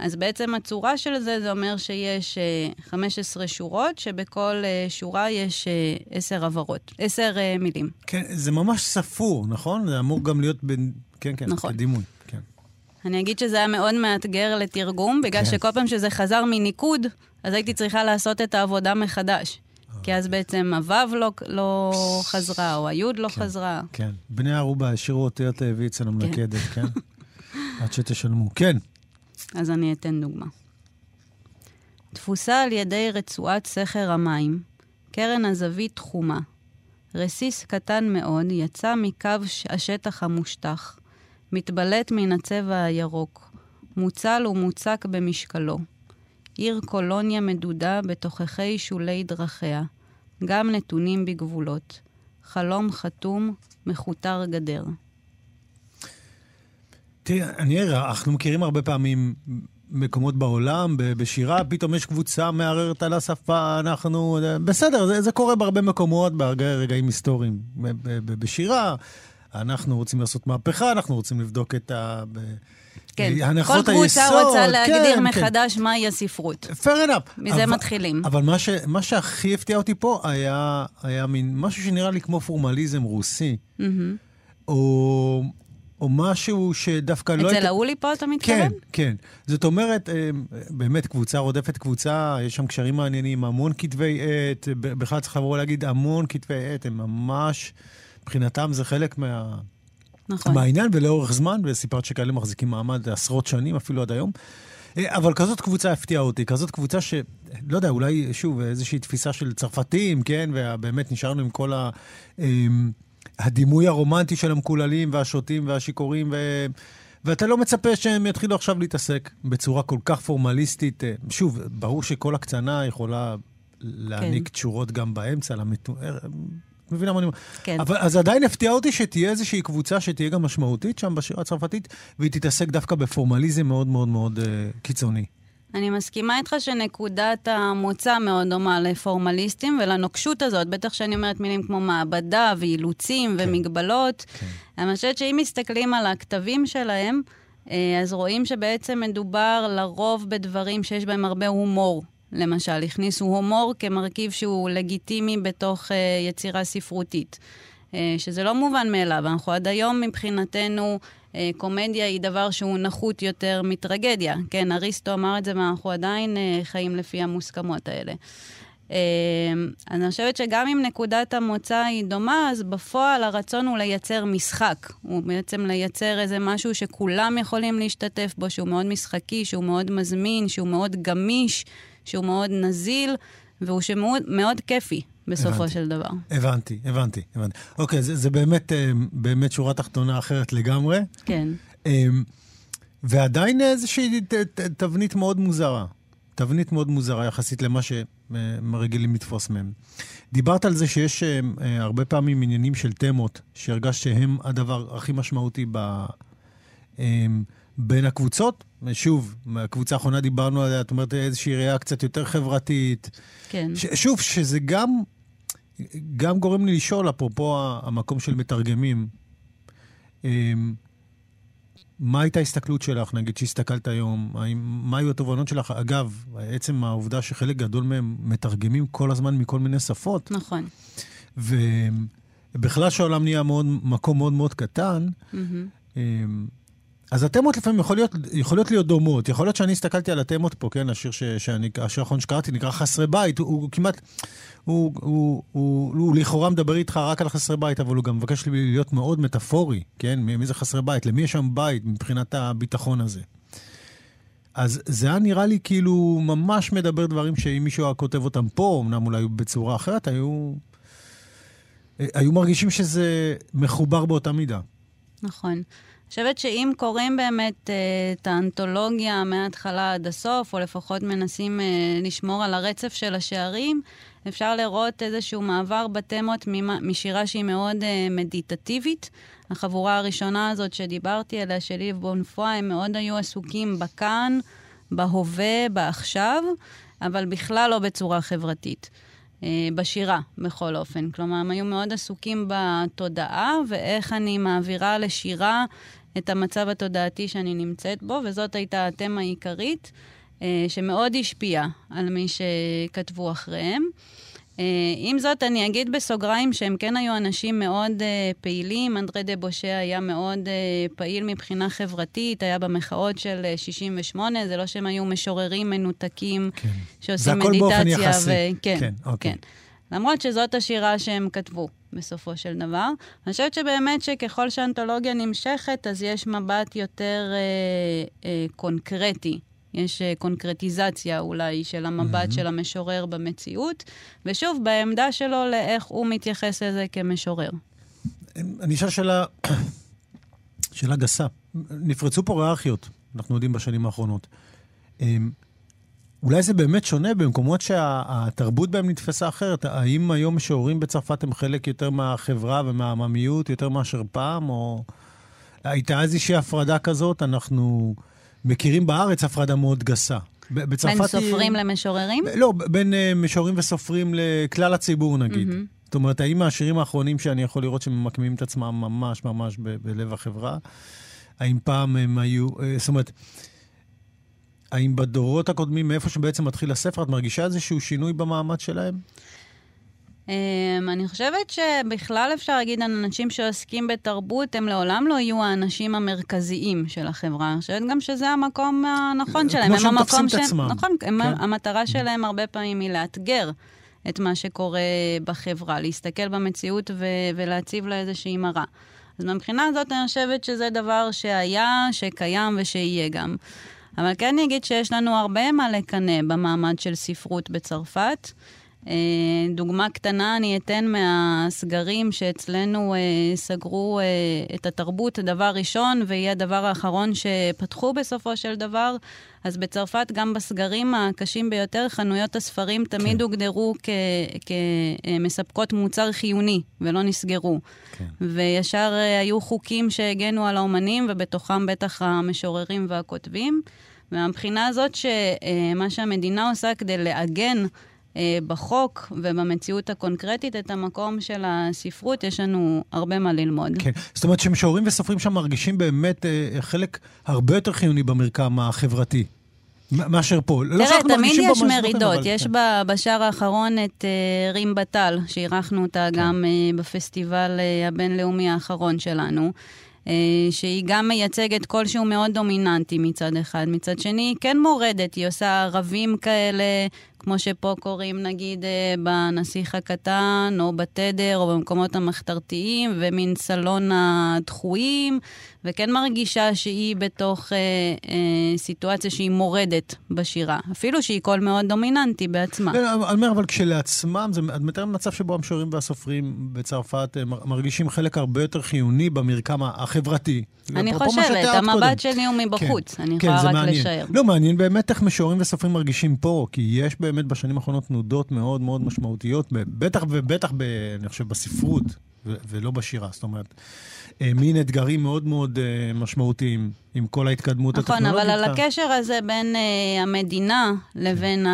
אז בעצם הצורה של זה, זה אומר שיש uh, 15 שורות, שבכל שורה יש uh, 10 הברות, 10 uh, מילים. כן, זה ממש ספור, נכון? זה אמור גם להיות בין כן, כן, נכון. כדימוי, כן. אני אגיד שזה היה מאוד מאתגר לתרגום, בגלל כן. שכל פעם שזה חזר מניקוד, אז הייתי צריכה לעשות את העבודה מחדש. כי אז בעצם הוו לא, לא חזרה, או היוד לא כן, חזרה. כן, בני ערובה השאירו אותי את הביא אצל המלכדת, כן? עד שתשלמו. כן. אז אני אתן דוגמה. תפוסה על ידי רצועת סכר המים, קרן הזווית תחומה. רסיס קטן מאוד יצא מקו השטח המושטח. מתבלט מן הצבע הירוק, מוצל ומוצק במשקלו. עיר קולוניה מדודה בתוככי שולי דרכיה, גם נתונים בגבולות. חלום חתום, מכותר גדר. תראי, אני ער, אנחנו מכירים הרבה פעמים מקומות בעולם, בשירה, פתאום יש קבוצה מערערת על השפה, אנחנו... בסדר, זה, זה קורה בהרבה מקומות, בהרבה רגעים היסטוריים. בשירה, אנחנו רוצים לעשות מהפכה, אנחנו רוצים לבדוק את ה... כן, כל קבוצה היסוד, רוצה להגדיר כן, כן. מחדש כן. מהי הספרות. fair enough. מזה אבל, מתחילים. אבל מה, ש, מה שהכי הפתיע אותי פה היה, היה מין משהו שנראה לי כמו פורמליזם רוסי. Mm-hmm. או, או משהו שדווקא לא... אצל האולי פה אתה מתכוון? כן, כן. זאת אומרת, אה, באמת, קבוצה רודפת קבוצה, יש שם קשרים מעניינים, המון כתבי עת, בכלל צריך לבוא להגיד המון כתבי עת, הם ממש... מבחינתם זה חלק מה... נכון. מהעניין ולאורך זמן, וסיפרת שכאלה מחזיקים מעמד עשרות שנים, אפילו עד היום. אה, אבל כזאת קבוצה הפתיעה אותי, כזאת קבוצה ש... לא יודע, אולי, שוב, איזושהי תפיסה של צרפתים, כן? ובאמת נשארנו עם כל ה... אמ, הדימוי הרומנטי של המקוללים והשוטים והשיכורים, ו... ואתה לא מצפה שהם יתחילו עכשיו להתעסק בצורה כל כך פורמליסטית. אה, שוב, ברור שכל הקצנה יכולה להעניק כן. תשורות גם באמצע, למת... מבינה מה אני אומר? כן. אבל אז עדיין הפתיע אותי שתהיה איזושהי קבוצה שתהיה גם משמעותית שם בשירה הצרפתית, והיא תתעסק דווקא בפורמליזם מאוד מאוד מאוד uh, קיצוני. אני מסכימה איתך שנקודת המוצא מאוד דומה לפורמליסטים ולנוקשות הזאת, בטח שאני אומרת מילים כמו מעבדה ואילוצים כן. ומגבלות. כן. אני חושבת שאם מסתכלים על הכתבים שלהם, אה, אז רואים שבעצם מדובר לרוב בדברים שיש בהם הרבה הומור. למשל, הכניסו הומור כמרכיב שהוא לגיטימי בתוך uh, יצירה ספרותית, uh, שזה לא מובן מאליו. אנחנו עד היום מבחינתנו, uh, קומדיה היא דבר שהוא נחות יותר מטרגדיה. כן, אריסטו אמר את זה, ואנחנו עדיין uh, חיים לפי המוסכמות האלה. Uh, אני חושבת שגם אם נקודת המוצא היא דומה, אז בפועל הרצון הוא לייצר משחק. הוא בעצם לייצר איזה משהו שכולם יכולים להשתתף בו, שהוא מאוד משחקי, שהוא מאוד מזמין, שהוא מאוד גמיש. שהוא מאוד נזיל, והוא שמאוד מאוד כיפי. בסופו הבנתי, של דבר. הבנתי, הבנתי, הבנתי. אוקיי, זה, זה באמת, אה, באמת שורה תחתונה אחרת לגמרי. כן. אה, ועדיין איזושהי תבנית מאוד מוזרה. תבנית מאוד מוזרה יחסית למה שרגילים לתפוס מהם. דיברת על זה שיש אה, הרבה פעמים עניינים של תמות, שהרגשת שהם הדבר הכי משמעותי ב... בין הקבוצות. שוב, מהקבוצה האחרונה דיברנו עליה, את אומרת איזושהי ראייה קצת יותר חברתית. כן. ש, שוב, שזה גם, גם גורם לי לשאול, אפרופו המקום של מתרגמים. אמ, מה הייתה ההסתכלות שלך, נגיד, שהסתכלת היום? האם, מה היו התובנות שלך? אגב, עצם העובדה שחלק גדול מהם מתרגמים כל הזמן מכל מיני שפות. נכון. ובכלל שהעולם נהיה מאוד, מקום מאוד מאוד קטן, mm-hmm. אז התמות לפעמים יכול להיות, יכולות להיות דומות. יכול להיות שאני הסתכלתי על התמות פה, כן, השיר, השיר האחרון שקראתי נקרא חסרי בית, הוא, הוא כמעט, הוא, הוא, הוא, הוא, הוא לכאורה מדבר איתך רק על חסרי בית, אבל הוא גם מבקש להיות מאוד מטאפורי, כן? מי זה חסרי בית? למי יש שם בית מבחינת הביטחון הזה? אז זה היה נראה לי כאילו ממש מדבר דברים שאם מישהו היה כותב אותם פה, אמנם אולי בצורה אחרת, היו, היו מרגישים שזה מחובר באותה מידה. נכון. חושבת שאם קוראים באמת אה, את האנתולוגיה מההתחלה עד הסוף, או לפחות מנסים אה, לשמור על הרצף של השערים, אפשר לראות איזשהו מעבר בתמות משירה שהיא מאוד אה, מדיטטיבית. החבורה הראשונה הזאת שדיברתי עליה, של ליב בונפואה, הם מאוד היו עסוקים בכאן, בהווה, בעכשיו, אבל בכלל לא בצורה חברתית. בשירה, בכל אופן. כלומר, הם היו מאוד עסוקים בתודעה ואיך אני מעבירה לשירה את המצב התודעתי שאני נמצאת בו, וזאת הייתה התמה העיקרית, אה, שמאוד השפיעה על מי שכתבו אחריהם. אה, עם זאת, אני אגיד בסוגריים שהם כן היו אנשים מאוד אה, פעילים. אנדרי דה בושה היה מאוד פעיל מבחינה חברתית, היה במחאות של 68, זה לא שהם היו משוררים מנותקים כן. שעושים מדיטציה. זה הכל באופן יחסי. ו... כן, כן, אוקיי. כן. למרות שזאת השירה שהם כתבו. בסופו של דבר. אני חושבת שבאמת שככל שהאנתולוגיה נמשכת, אז יש מבט יותר אה, אה, קונקרטי. יש אה, קונקרטיזציה אולי של המבט mm-hmm. של המשורר במציאות, ושוב, בעמדה שלו לאיך הוא מתייחס לזה כמשורר. אני אשאל שאלה, שאלה גסה. נפרצו פה ריארכיות, אנחנו יודעים בשנים האחרונות. אמ, אולי זה באמת שונה במקומות שהתרבות בהם נתפסה אחרת. האם היום משוררים בצרפת הם חלק יותר מהחברה ומהעממיות, יותר מאשר פעם, או... הייתה איזושהי הפרדה כזאת? אנחנו מכירים בארץ הפרדה מאוד גסה. בצרפת בין סופרים היא... למשוררים? לא, בין uh, משוררים וסופרים לכלל הציבור, נגיד. Mm-hmm. זאת אומרת, האם מהשירים האחרונים שאני יכול לראות שממקמים את עצמם ממש ממש ב- בלב החברה, האם פעם הם היו... Uh, זאת אומרת... האם בדורות הקודמים, מאיפה שבעצם מתחיל הספר, את מרגישה איזשהו שינוי במעמד שלהם? Um, אני חושבת שבכלל אפשר להגיד על אנשים שעוסקים בתרבות, הם לעולם לא יהיו האנשים המרכזיים של החברה. אני חושבת גם שזה המקום הנכון שלהם. כמו שהם תופסים את עצמם. נכון, הם, כן. המטרה שלהם הרבה פעמים היא לאתגר את מה שקורה בחברה, להסתכל במציאות ו- ולהציב לה איזושהי מראה. אז מבחינה הזאת אני חושבת שזה דבר שהיה, שקיים ושיהיה גם. אבל כן אני אגיד שיש לנו הרבה מה לקנא במעמד של ספרות בצרפת. אה, דוגמה קטנה אני אתן מהסגרים שאצלנו אה, סגרו אה, את התרבות דבר ראשון, ויהיה הדבר האחרון שפתחו בסופו של דבר. אז בצרפת, גם בסגרים הקשים ביותר, חנויות הספרים תמיד כן. הוגדרו כמספקות מוצר חיוני, ולא נסגרו. כן. וישר היו חוקים שהגנו על האומנים, ובתוכם בטח המשוררים והכותבים. מהבחינה הזאת שמה שהמדינה עושה כדי לעגן בחוק ובמציאות הקונקרטית את המקום של הספרות, יש לנו הרבה מה ללמוד. כן, זאת אומרת שמשוררים וסופרים שם מרגישים באמת אה, חלק הרבה יותר חיוני במרקם החברתי. מאשר פה. לא תראה, לא תמיד יש מרידות. אבל... יש כן. בשער האחרון את uh, רים בטל, שאירחנו אותה כן. גם uh, בפסטיבל uh, הבינלאומי האחרון שלנו. אה, שהיא גם מייצגת קול שהוא מאוד דומיננטי מצד אחד. מצד שני, היא כן מורדת, היא עושה ערבים כאלה, כמו שפה קוראים נגיד אה, בנסיך הקטן, או בתדר, או במקומות המחתרתיים, ומין סלון הדחויים, וכן מרגישה שהיא בתוך אה, אה, סיטואציה שהיא מורדת בשירה, אפילו שהיא קול מאוד דומיננטי בעצמה. לא, אני אומר, אבל כשלעצמם, זה מתאר מצב שבו המשוררים והסופרים בצרפת אה, מרגישים חלק הרבה יותר חיוני במרקם החברתי. אני חושבת, המבט. שלי הוא מבחוץ, כן, אני יכולה כן, רק מעניין. לשער. לא, מעניין באמת איך משוררים וסופרים מרגישים פה, כי יש באמת בשנים האחרונות תנודות מאוד מאוד משמעותיות, בטח ובטח, ב, אני חושב, בספרות. ו- ולא בשירה. זאת אומרת, אה, מין אתגרים מאוד מאוד אה, משמעותיים עם כל ההתקדמות נכון, הטכנולוגית. אבל על הקשר הזה בין uh, המדינה לבין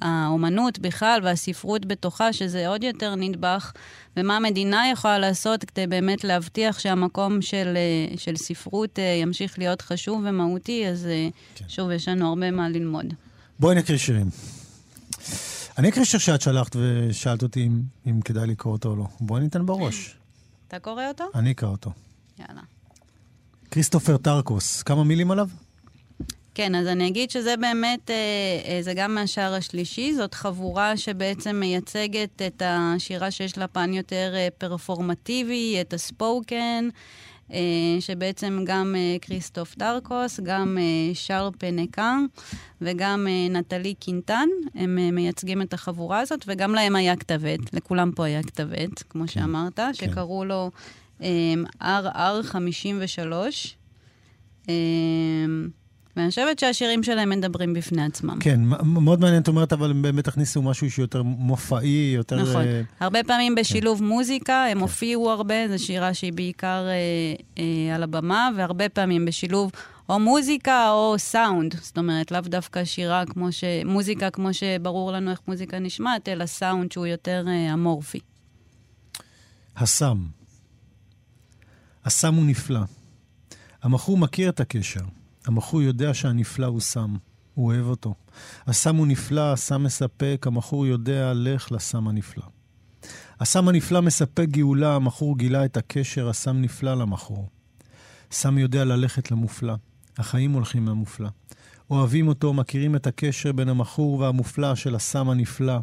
האומנות בכלל והספרות בתוכה, שזה עוד יותר נדבך, ומה המדינה יכולה לעשות כדי באמת להבטיח שהמקום של, uh, של ספרות uh, ימשיך להיות חשוב ומהותי, אז uh, כן. שוב, יש לנו הרבה מה ללמוד. בואי נקריא שירים. אני אקריא שיר שאת שלחת ושאלת אותי אם, אם כדאי לקרוא אותו או לא. בואי ניתן בראש. אתה קורא אותו? אני אקרא אותו. יאללה. כריסטוף טרקוס, כמה מילים עליו? כן, אז אני אגיד שזה באמת, אה, אה, זה גם מהשער השלישי, זאת חבורה שבעצם מייצגת את השירה שיש לה פן יותר אה, פרפורמטיבי, את ה spoken, שבעצם גם כריסטוף טרקוס, גם שרל פנקן וגם נטלי קינטן, הם מייצגים את החבורה הזאת, וגם להם היה כתב עת, לכולם פה היה כתב עת, כמו כן, שאמרת, כן. שקראו לו RR53. ואני חושבת שהשירים שלהם מדברים בפני עצמם. כן, מאוד מעניין, את אומרת, אבל הם באמת הכניסו משהו שיותר מופעי, יותר... נכון. Uh... הרבה פעמים בשילוב כן. מוזיקה, הם כן. הופיעו הרבה, זו שירה שהיא בעיקר uh, uh, על הבמה, והרבה פעמים בשילוב או מוזיקה או סאונד. זאת אומרת, לאו דווקא שירה כמו ש... מוזיקה כמו שברור לנו איך מוזיקה נשמעת, אלא סאונד שהוא יותר uh, אמורפי. הסם. הסם הוא נפלא. המכור מכיר את הקשר. המכור יודע שהנפלא הוא סם, הוא אוהב אותו. הסם הוא נפלא, הסם מספק, המכור יודע, לך לסם הנפלא. הסם הנפלא מספק גאולה, המכור גילה את הקשר, הסם נפלא למכור. סם יודע ללכת למופלא, החיים הולכים למופלא. אוהבים אותו, מכירים את הקשר בין המכור והמופלא של הסם הנפלא.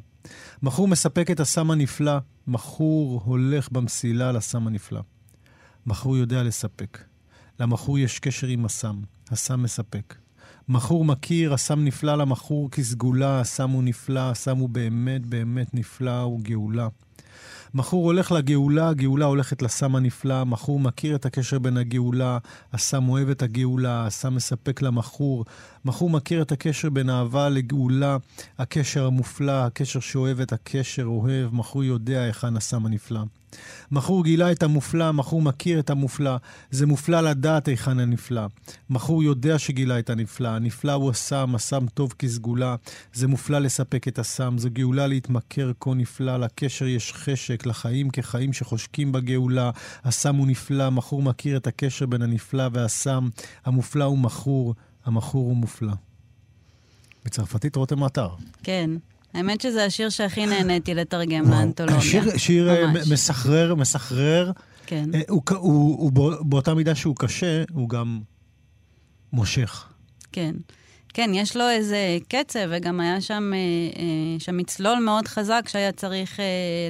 מכור מספק את הסם הנפלא, מכור הולך במסילה לסם הנפלא. מכור יודע לספק. למכור יש קשר עם הסם. הסם מספק. מכור מכיר, הסם נפלא למכור כסגולה, הסם הוא נפלא, הסם הוא באמת באמת נפלא, הוא גאולה. מכור הולך לגאולה, הגאולה הולכת לסם הנפלא, מכור מכיר את הקשר בין הגאולה, הסם אוהב את הגאולה, הסם מספק למכור, מכור מכיר את הקשר בין אהבה לגאולה, הקשר המופלא, הקשר שאוהב את הקשר אוהב, מכור יודע היכן הסם הנפלא. מכור גילה את המופלא, מכור מכיר את המופלא. זה מופלא לדעת היכן הנפלא. מכור יודע שגילה את הנפלא. הנפלא הוא הסם, הסם טוב כסגולה. זה מופלא לספק את הסם, זו גאולה להתמכר כה נפלא. לקשר יש חשק, לחיים כחיים שחושקים בגאולה. הסם הוא נפלא, מכור מכיר את הקשר בין הנפלא והסם. המופלא הוא מכור, המכור הוא מופלא. בצרפתית רותם עטר. כן. האמת שזה השיר שהכי נהניתי לתרגם לאנתולוגיה. שיר, שיר אה, מסחרר, מסחרר. כן. אה, הוא, הוא, הוא, הוא באותה מידה שהוא קשה, הוא גם מושך. כן. כן, יש לו איזה קצב, וגם היה שם, אה, שם מצלול מאוד חזק שהיה צריך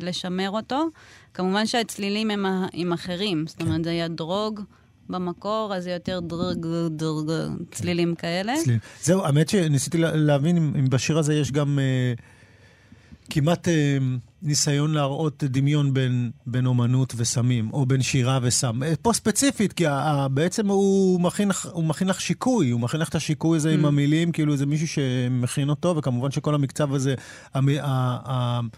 לשמר אותו. כמובן שהצלילים הם, הם אחרים, זאת אומרת, כן. זה היה דרוג. במקור, אז זה יותר דרג, דרג, צלילים כאלה. צליל. זהו, האמת שניסיתי להבין אם בשיר הזה יש גם אה, כמעט אה, ניסיון להראות דמיון בין, בין אומנות וסמים, או בין שירה וסם. אה, פה ספציפית, כי ה, בעצם הוא מכין, הוא מכין לך שיקוי, הוא מכין לך את השיקוי הזה mm. עם המילים, כאילו זה מישהו שמכין אותו, וכמובן שכל המקצב הזה, המ, ה, ה, אמ,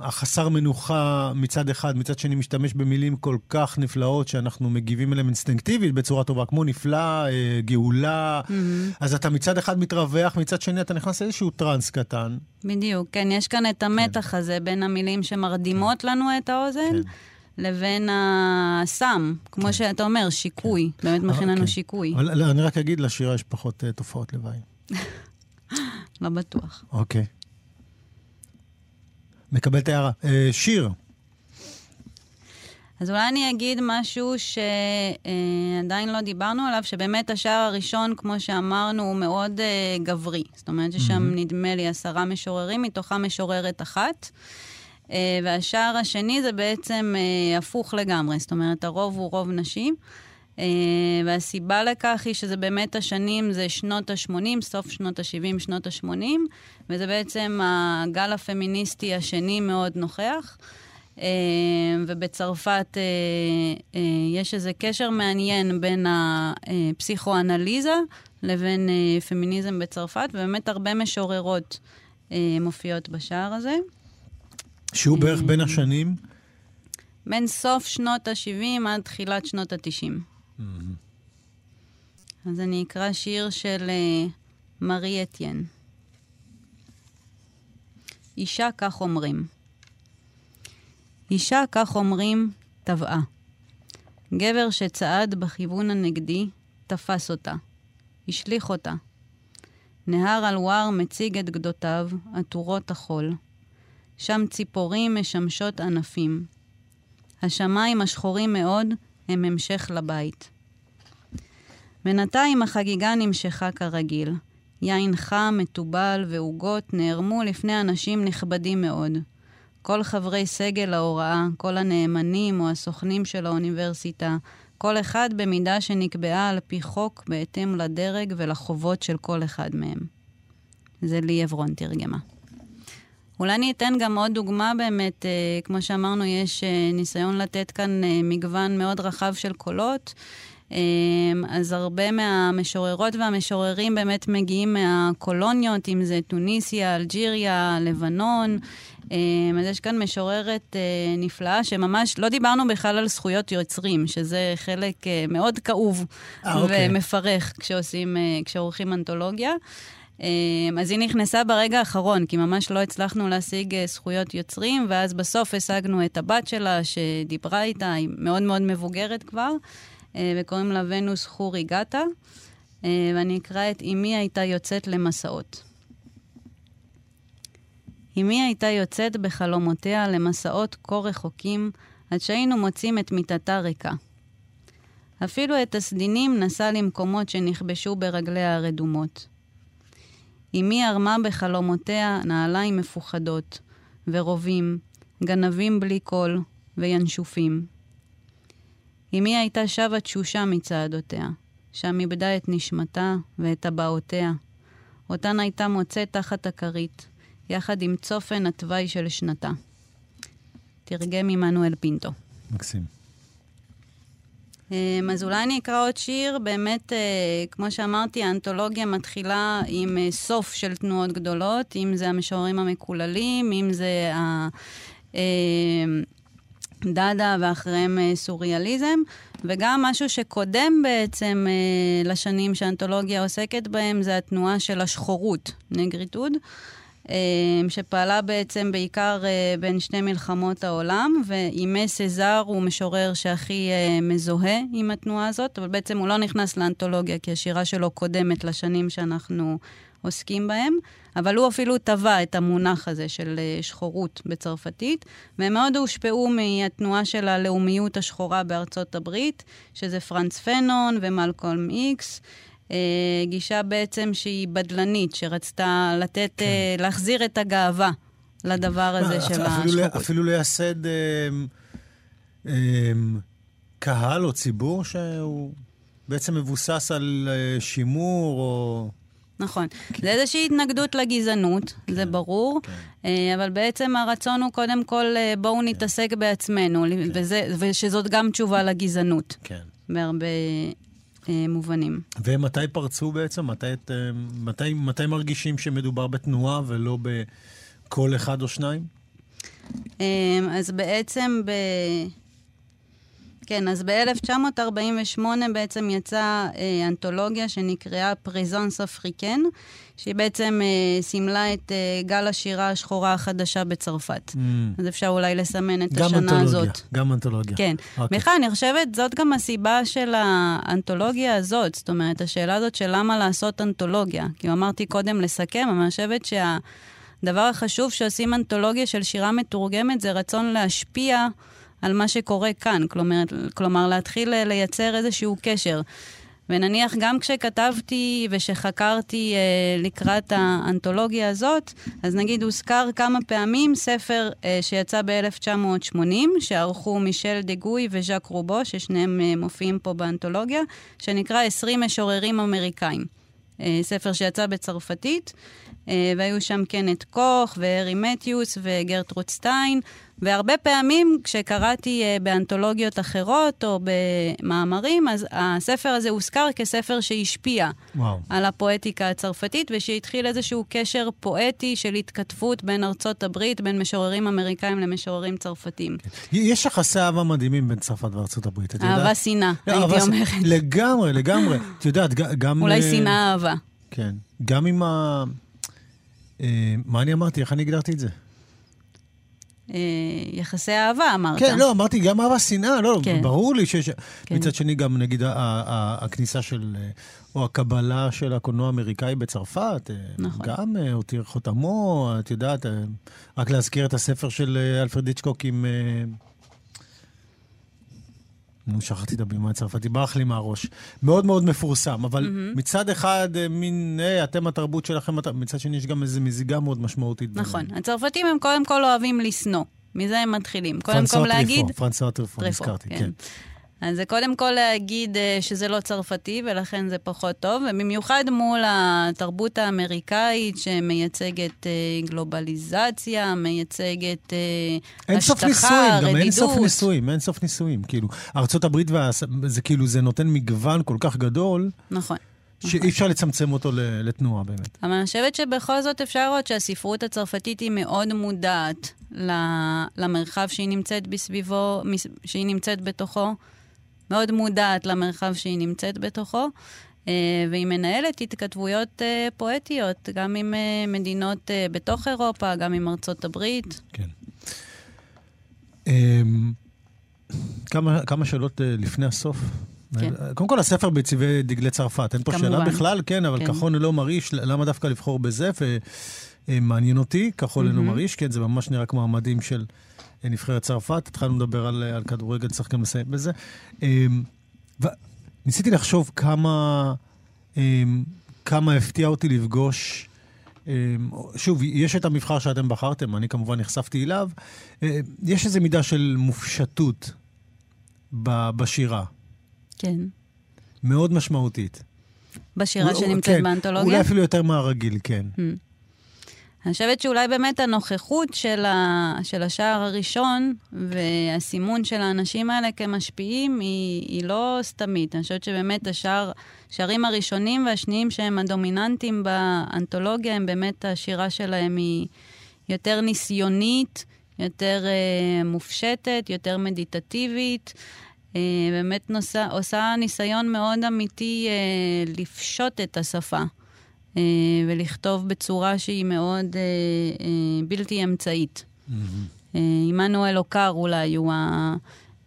החסר מנוחה מצד אחד, מצד שני משתמש במילים כל כך נפלאות שאנחנו מגיבים אליהן אינסטינקטיבית בצורה טובה, כמו נפלא, אה, גאולה. Mm-hmm. אז אתה מצד אחד מתרווח, מצד שני אתה נכנס לאיזשהו טראנס קטן. בדיוק, כן, יש כאן את המתח כן. הזה בין המילים שמרדימות כן. לנו את האוזן. כן. לבין הסם, כמו כן. שאתה אומר, שיקוי, כן. באמת מכין לנו כן. שיקוי. אבל אני רק אגיד, לשירה יש פחות uh, תופעות לוואי. לא בטוח. אוקיי. מקבל את ההערה. אה, שיר. אז אולי אני אגיד משהו שעדיין לא דיברנו עליו, שבאמת השער הראשון, כמו שאמרנו, הוא מאוד uh, גברי. זאת אומרת ששם mm-hmm. נדמה לי עשרה משוררים, מתוכם משוררת אחת. Uh, והשער השני זה בעצם הפוך לגמרי, זאת אומרת, הרוב הוא רוב נשים. Uh, והסיבה לכך היא שזה באמת השנים, זה שנות ה-80, סוף שנות ה-70, שנות ה-80, וזה בעצם הגל הפמיניסטי השני מאוד נוכח. Uh, ובצרפת uh, יש איזה קשר מעניין בין הפסיכואנליזה לבין פמיניזם בצרפת, ובאמת הרבה משוררות מופיעות בשער הזה. שהוא בערך בין השנים? בין סוף שנות ה-70 עד תחילת שנות ה-90. Mm-hmm. אז אני אקרא שיר של uh, מארי אתיין. אישה כך אומרים. אישה כך אומרים, טבעה. גבר שצעד בכיוון הנגדי, תפס אותה. השליך אותה. נהר אלואר מציג את גדותיו, עטורות החול. שם ציפורים משמשות ענפים. השמיים השחורים מאוד הם המשך לבית. בינתיים החגיגה נמשכה כרגיל. יין חם, מתובל ועוגות נערמו לפני אנשים נכבדים מאוד. כל חברי סגל ההוראה, כל הנאמנים או הסוכנים של האוניברסיטה, כל אחד במידה שנקבעה על פי חוק בהתאם לדרג ולחובות של כל אחד מהם. זה לי עברון תרגמה. אולי אני אתן גם עוד דוגמה באמת, אה, כמו שאמרנו, יש אה, ניסיון לתת כאן אה, מגוון מאוד רחב של קולות. אה, אז הרבה מהמשוררות והמשוררים באמת מגיעים מהקולוניות, אם זה טוניסיה, אלג'יריה, לבנון. אה, אז יש כאן משוררת אה, נפלאה, שממש לא דיברנו בכלל על זכויות יוצרים, שזה חלק מאוד כאוב אה, אוקיי. ומפרך כשעושים, אה, כשעורכים אנתולוגיה. אה, אז היא נכנסה ברגע האחרון, כי ממש לא הצלחנו להשיג אה, זכויות יוצרים, ואז בסוף השגנו את הבת שלה שדיברה איתה, היא מאוד מאוד מבוגרת כבר, אה, וקוראים לה ונוס חורי גטה, אה, ואני אקרא את אמי הייתה יוצאת למסעות. אמי הייתה יוצאת בחלומותיה למסעות כה רחוקים, עד שהיינו מוצאים את מיטתה ריקה. אפילו את הסדינים נסע למקומות שנכבשו ברגליה הרדומות. אמי ערמה בחלומותיה נעליים מפוחדות, ורובים, גנבים בלי קול, וינשופים. אמי הייתה שבה תשושה מצעדותיה, שם איבדה את נשמתה ואת טבעותיה. אותן הייתה מוצאת תחת הכרית, יחד עם צופן התוואי של שנתה. תרגם עמנואל פינטו. מקסים. אמ, אז אולי אני אקרא עוד שיר, באמת, אה, כמו שאמרתי, האנתולוגיה מתחילה עם אה, סוף של תנועות גדולות, אם זה המשוררים המקוללים, אם זה ה... אה, דאדה ואחריהם אה, סוריאליזם, וגם משהו שקודם בעצם לשנים שהאנתולוגיה עוסקת בהם, זה התנועה של השחורות, נגריטוד. אה, שפעלה בעצם בעיקר אה, בין שתי מלחמות העולם, ואימי סזר הוא משורר שהכי אה, מזוהה עם התנועה הזאת, אבל בעצם הוא לא נכנס לאנתולוגיה, כי השירה שלו קודמת לשנים שאנחנו עוסקים בהם, אבל הוא אפילו טבע את המונח הזה של שחורות בצרפתית, והם מאוד הושפעו מהתנועה של הלאומיות השחורה בארצות הברית, שזה פרנץ פנון ומלקולם איקס. אה, גישה בעצם שהיא בדלנית, שרצתה לתת, כן. אה, להחזיר את הגאווה לדבר הזה של השחורות. אפילו לייסד אה, אה, קהל או ציבור שהוא בעצם מבוסס על אה, שימור או... נכון. כן. זה איזושהי התנגדות לגזענות, כן, זה ברור, כן. אה, אבל בעצם הרצון הוא קודם כל, בואו כן. נתעסק בעצמנו, כן. וזה, ושזאת גם תשובה לגזענות. כן. בהרבה מובנים. ומתי פרצו בעצם? מתי, אה, מתי, מתי מרגישים שמדובר בתנועה ולא בקול אחד או שניים? אה, אז בעצם ב... כן, אז ב-1948 בעצם יצאה אה, אנתולוגיה שנקראה פריזונס אפריקן, שהיא בעצם אה, סימלה את אה, גל השירה השחורה החדשה בצרפת. Mm. אז אפשר אולי לסמן את השנה אנתולוגיה, הזאת. גם אנתולוגיה. כן. Okay. בכלל, אני חושבת, זאת גם הסיבה של האנתולוגיה הזאת. זאת אומרת, השאלה הזאת של למה לעשות אנתולוגיה. כי אמרתי קודם לסכם, אבל אני חושבת שה... הדבר החשוב שעושים אנתולוגיה של שירה מתורגמת זה רצון להשפיע על מה שקורה כאן. כלומר, כלומר להתחיל לייצר איזשהו קשר. ונניח גם כשכתבתי ושחקרתי אה, לקראת האנתולוגיה הזאת, אז נגיד הוזכר כמה פעמים ספר אה, שיצא ב-1980, שערכו מישל דה גוי וז'אק רובו, ששניהם אה, מופיעים פה באנתולוגיה, שנקרא 20 משוררים אמריקאים. אה, ספר שיצא בצרפתית, אה, והיו שם קנת קוך והארי מתיוס וגרטרוד סטיין, והרבה פעמים כשקראתי uh, באנתולוגיות אחרות או במאמרים, אז הספר הזה הוזכר כספר שהשפיע וואו. על הפואטיקה הצרפתית, ושהתחיל איזשהו קשר פואטי של התכתבות בין ארצות הברית, בין משוררים אמריקאים למשוררים צרפתים. יש יחסי אהבה מדהימים בין צרפת וארצות הברית, את יודעת? אהבה שנאה, לא, הייתי אהבה- אומרת. לגמרי, לגמרי. את יודעת, גם... אולי אה, שנאה אהבה. כן. גם עם ה... אה, מה אני אמרתי? איך אני הגדרתי את זה? אה, יחסי אהבה, אמרת. כן, לא, אמרתי גם אהבה שנאה, לא, כן. ברור לי שיש... כן. מצד שני, גם נגיד ה- ה- הכניסה של, אה, או הקבלה של הקולנוע האמריקאי בצרפת, נכון. גם הותיר חותמו, את יודעת, רק להזכיר את הספר של אלפרד היצ'קוק עם... אה, נו, שכחתי את הבימה הצרפתי, ברח לי מהראש. מאוד מאוד מפורסם, אבל מצד אחד, אה, מין, היי, אתם התרבות שלכם, מצד שני יש גם איזו מזיגה מאוד משמעותית. נכון. ביניהם. הצרפתים הם קודם כל אוהבים לשנוא. מזה הם מתחילים. קודם פרנסואה כל להגיד... טריפו, פרנסואה טריפו, טריפו, נזכרתי, כן. כן. אז זה קודם כל להגיד אה, שזה לא צרפתי, ולכן זה פחות טוב, ובמיוחד מול התרבות האמריקאית שמייצגת אה, גלובליזציה, מייצגת אה, אין סוף השטחה, נישואים, גם אין סוף רדידות. נישואים, אין סוף נישואים. כאילו, ארצות הברית, וה... זה כאילו, זה נותן מגוון כל כך גדול, נכון. שאי אפשר לצמצם אותו לתנועה באמת. אבל אני חושבת שבכל זאת אפשר לראות שהספרות הצרפתית היא מאוד מודעת למרחב שהיא נמצאת בסביבו, שהיא נמצאת בתוכו, מאוד מודעת למרחב שהיא נמצאת בתוכו, אה, והיא מנהלת התכתבויות אה, פואטיות, גם עם אה, מדינות בתוך אירופה, גם עם ארצות הברית. כן. אמ, כמה, כמה שאלות לפני הסוף. כן. קודם כל, הספר בצבעי דגלי צרפת. אין פה שאלה כמובן. בכלל, כן, אבל כן. כחול ללא מרעיש, למה דווקא לבחור בזה? ומעניין אותי, כחול ללא מרעיש, כן, זה ממש נראה כמו המדים של נבחרת צרפת. התחלנו לדבר על, אה, על כדורגל, צריך גם לסיים בזה. אמ, וניסיתי לחשוב כמה, אמ, כמה הפתיע אותי לפגוש... אמ, שוב, יש את המבחר שאתם בחרתם, אני כמובן נחשפתי אליו. אה, יש איזו מידה של מופשטות ב- בשירה, כן. מאוד משמעותית. בשירה שנמצאת כן, באנתולוגיה. אולי אפילו יותר מהרגיל, כן. אני חושבת שאולי באמת הנוכחות של, ה, של השער הראשון והסימון של האנשים האלה כמשפיעים היא, היא לא סתמית. אני חושבת שבאמת השער, השערים הראשונים והשניים שהם הדומיננטיים באנתולוגיה, הם באמת השירה שלהם היא יותר ניסיונית, יותר אה, מופשטת, יותר מדיטטיבית. אה, באמת נוסע, עושה ניסיון מאוד אמיתי אה, לפשוט את השפה. אה, ולכתוב בצורה שהיא מאוד אה, אה, בלתי אמצעית. עמנואל אוקר אולי הוא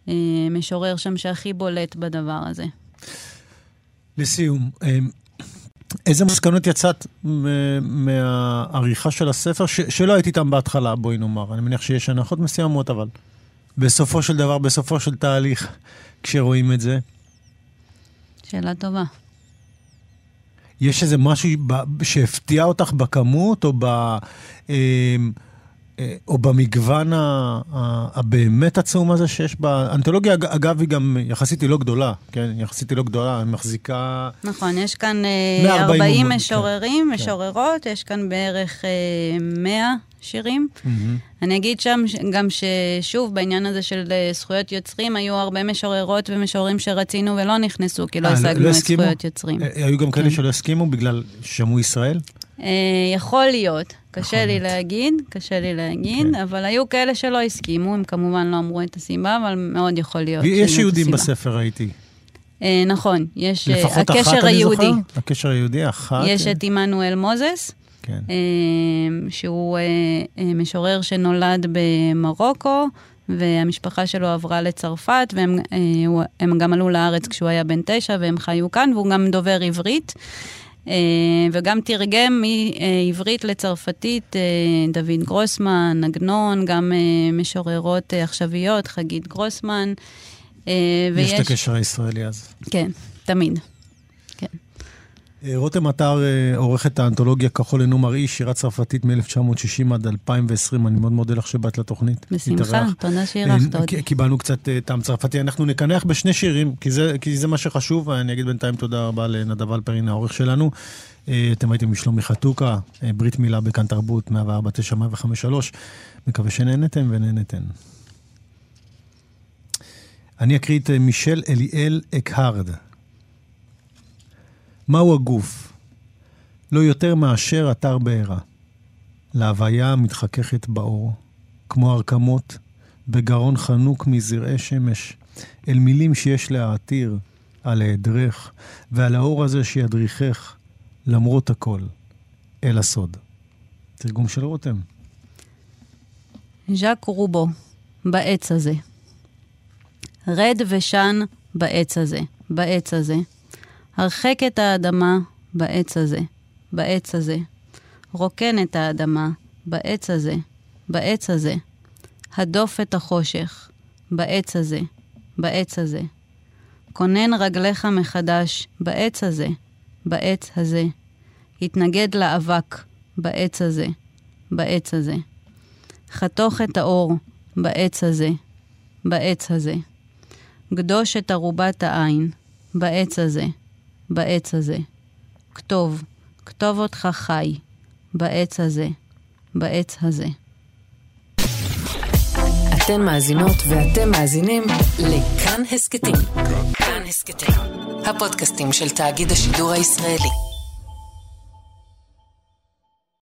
המשורר שם שהכי בולט בדבר הזה. לסיום, איזה מסקנות יצאת מהעריכה של הספר, ש- שלא הייתי איתם בהתחלה, בואי נאמר. אני מניח שיש הנחות מסוימות, אבל בסופו של דבר, בסופו של תהליך, כשרואים את זה, שאלה טובה. יש איזה משהו שהפתיע אותך בכמות, או, ב, אה, או במגוון הבאמת עצום הזה שיש בה? אנתולוגיה, אג- אגב, היא גם יחסית היא לא גדולה, כן? יחסית היא לא גדולה, היא מחזיקה... נכון, יש כאן אה, 140 40 אומן, משוררים, כן. משוררות, יש כאן בערך אה, 100 שירים. אני אגיד שם גם ששוב, בעניין הזה של אה, זכויות יוצרים, היו הרבה משוררות ומשוררים שרצינו ולא נכנסו, כי לא אה, השגנו את הסכימו? זכויות יוצרים. אה, היו גם כאלה כן. שלא הסכימו בגלל ששמעו ישראל? אה, יכול להיות, קשה לי. להגיד, קשה לי להגיד, כן. אבל היו כאלה שלא הסכימו, הם כמובן לא אמרו את הסיבה, אבל מאוד יכול להיות. שזאת יהודים. בספר, ראיתי. אה, נכון, יש אה, לפחות אחת, הקשר אני היהודי. זוכר. הקשר היהודי, אחת. יש אה, את עמנואל מוזס, כן. שהוא משורר שנולד במרוקו, והמשפחה שלו עברה לצרפת, והם גם עלו לארץ כשהוא היה בן תשע, והם חיו כאן, והוא גם דובר עברית. אה, וגם תרגם מעברית לצרפתית אה, דוד גרוסמן, עגנון, גם אה, משוררות עכשוויות, חגית גרוסמן. אה, יש את ויש- הקשר הישראלי אז. כן, תמיד. אה, רותם עטר אה, עורך את האנתולוגיה כחול אינו מראי, שירה צרפתית מ-1960 עד 2020. אני מאוד מודה לך שבאת לתוכנית. בשמחה, תודה שאירחת אותי. קיבלנו קצת טעם צרפתי. אנחנו נקנח בשני שירים, כי זה, כי זה מה שחשוב. אני אגיד בינתיים תודה רבה לנדב אלפרין, העורך שלנו. אתם הייתם עם שלומי חתוקה, ברית מילה בכאן תרבות, 104.9, 105.3. מקווה שנהנתם ונהנתן. אני אקריא את מישל אליאל אקהרד. מהו הגוף? לא יותר מאשר אתר בעירה. להוויה מתחככת באור, כמו הרקמות, בגרון חנוק מזרעי שמש, אל מילים שיש להעתיר על היעדרך, ועל האור הזה שידריכך, למרות הכל, אל הסוד. תרגום של רותם. ז'אק רובו, בעץ הזה. רד ושן בעץ הזה, בעץ הזה. הרחק את האדמה בעץ הזה, בעץ הזה. רוקן את האדמה בעץ הזה, בעץ הזה. הדוף את החושך בעץ הזה, בעץ הזה. כונן רגליך מחדש בעץ הזה, בעץ הזה. התנגד לאבק בעץ הזה, בעץ הזה. חתוך את האור בעץ הזה, בעץ הזה. גדוש את ערובת העין בעץ הזה, בעץ הזה. כתוב, כתוב אותך חי, בעץ הזה, בעץ הזה. אתן מאזינות ואתם מאזינים לכאן הסכתים. כאן הסכתים, הפודקאסטים של תאגיד השידור הישראלי.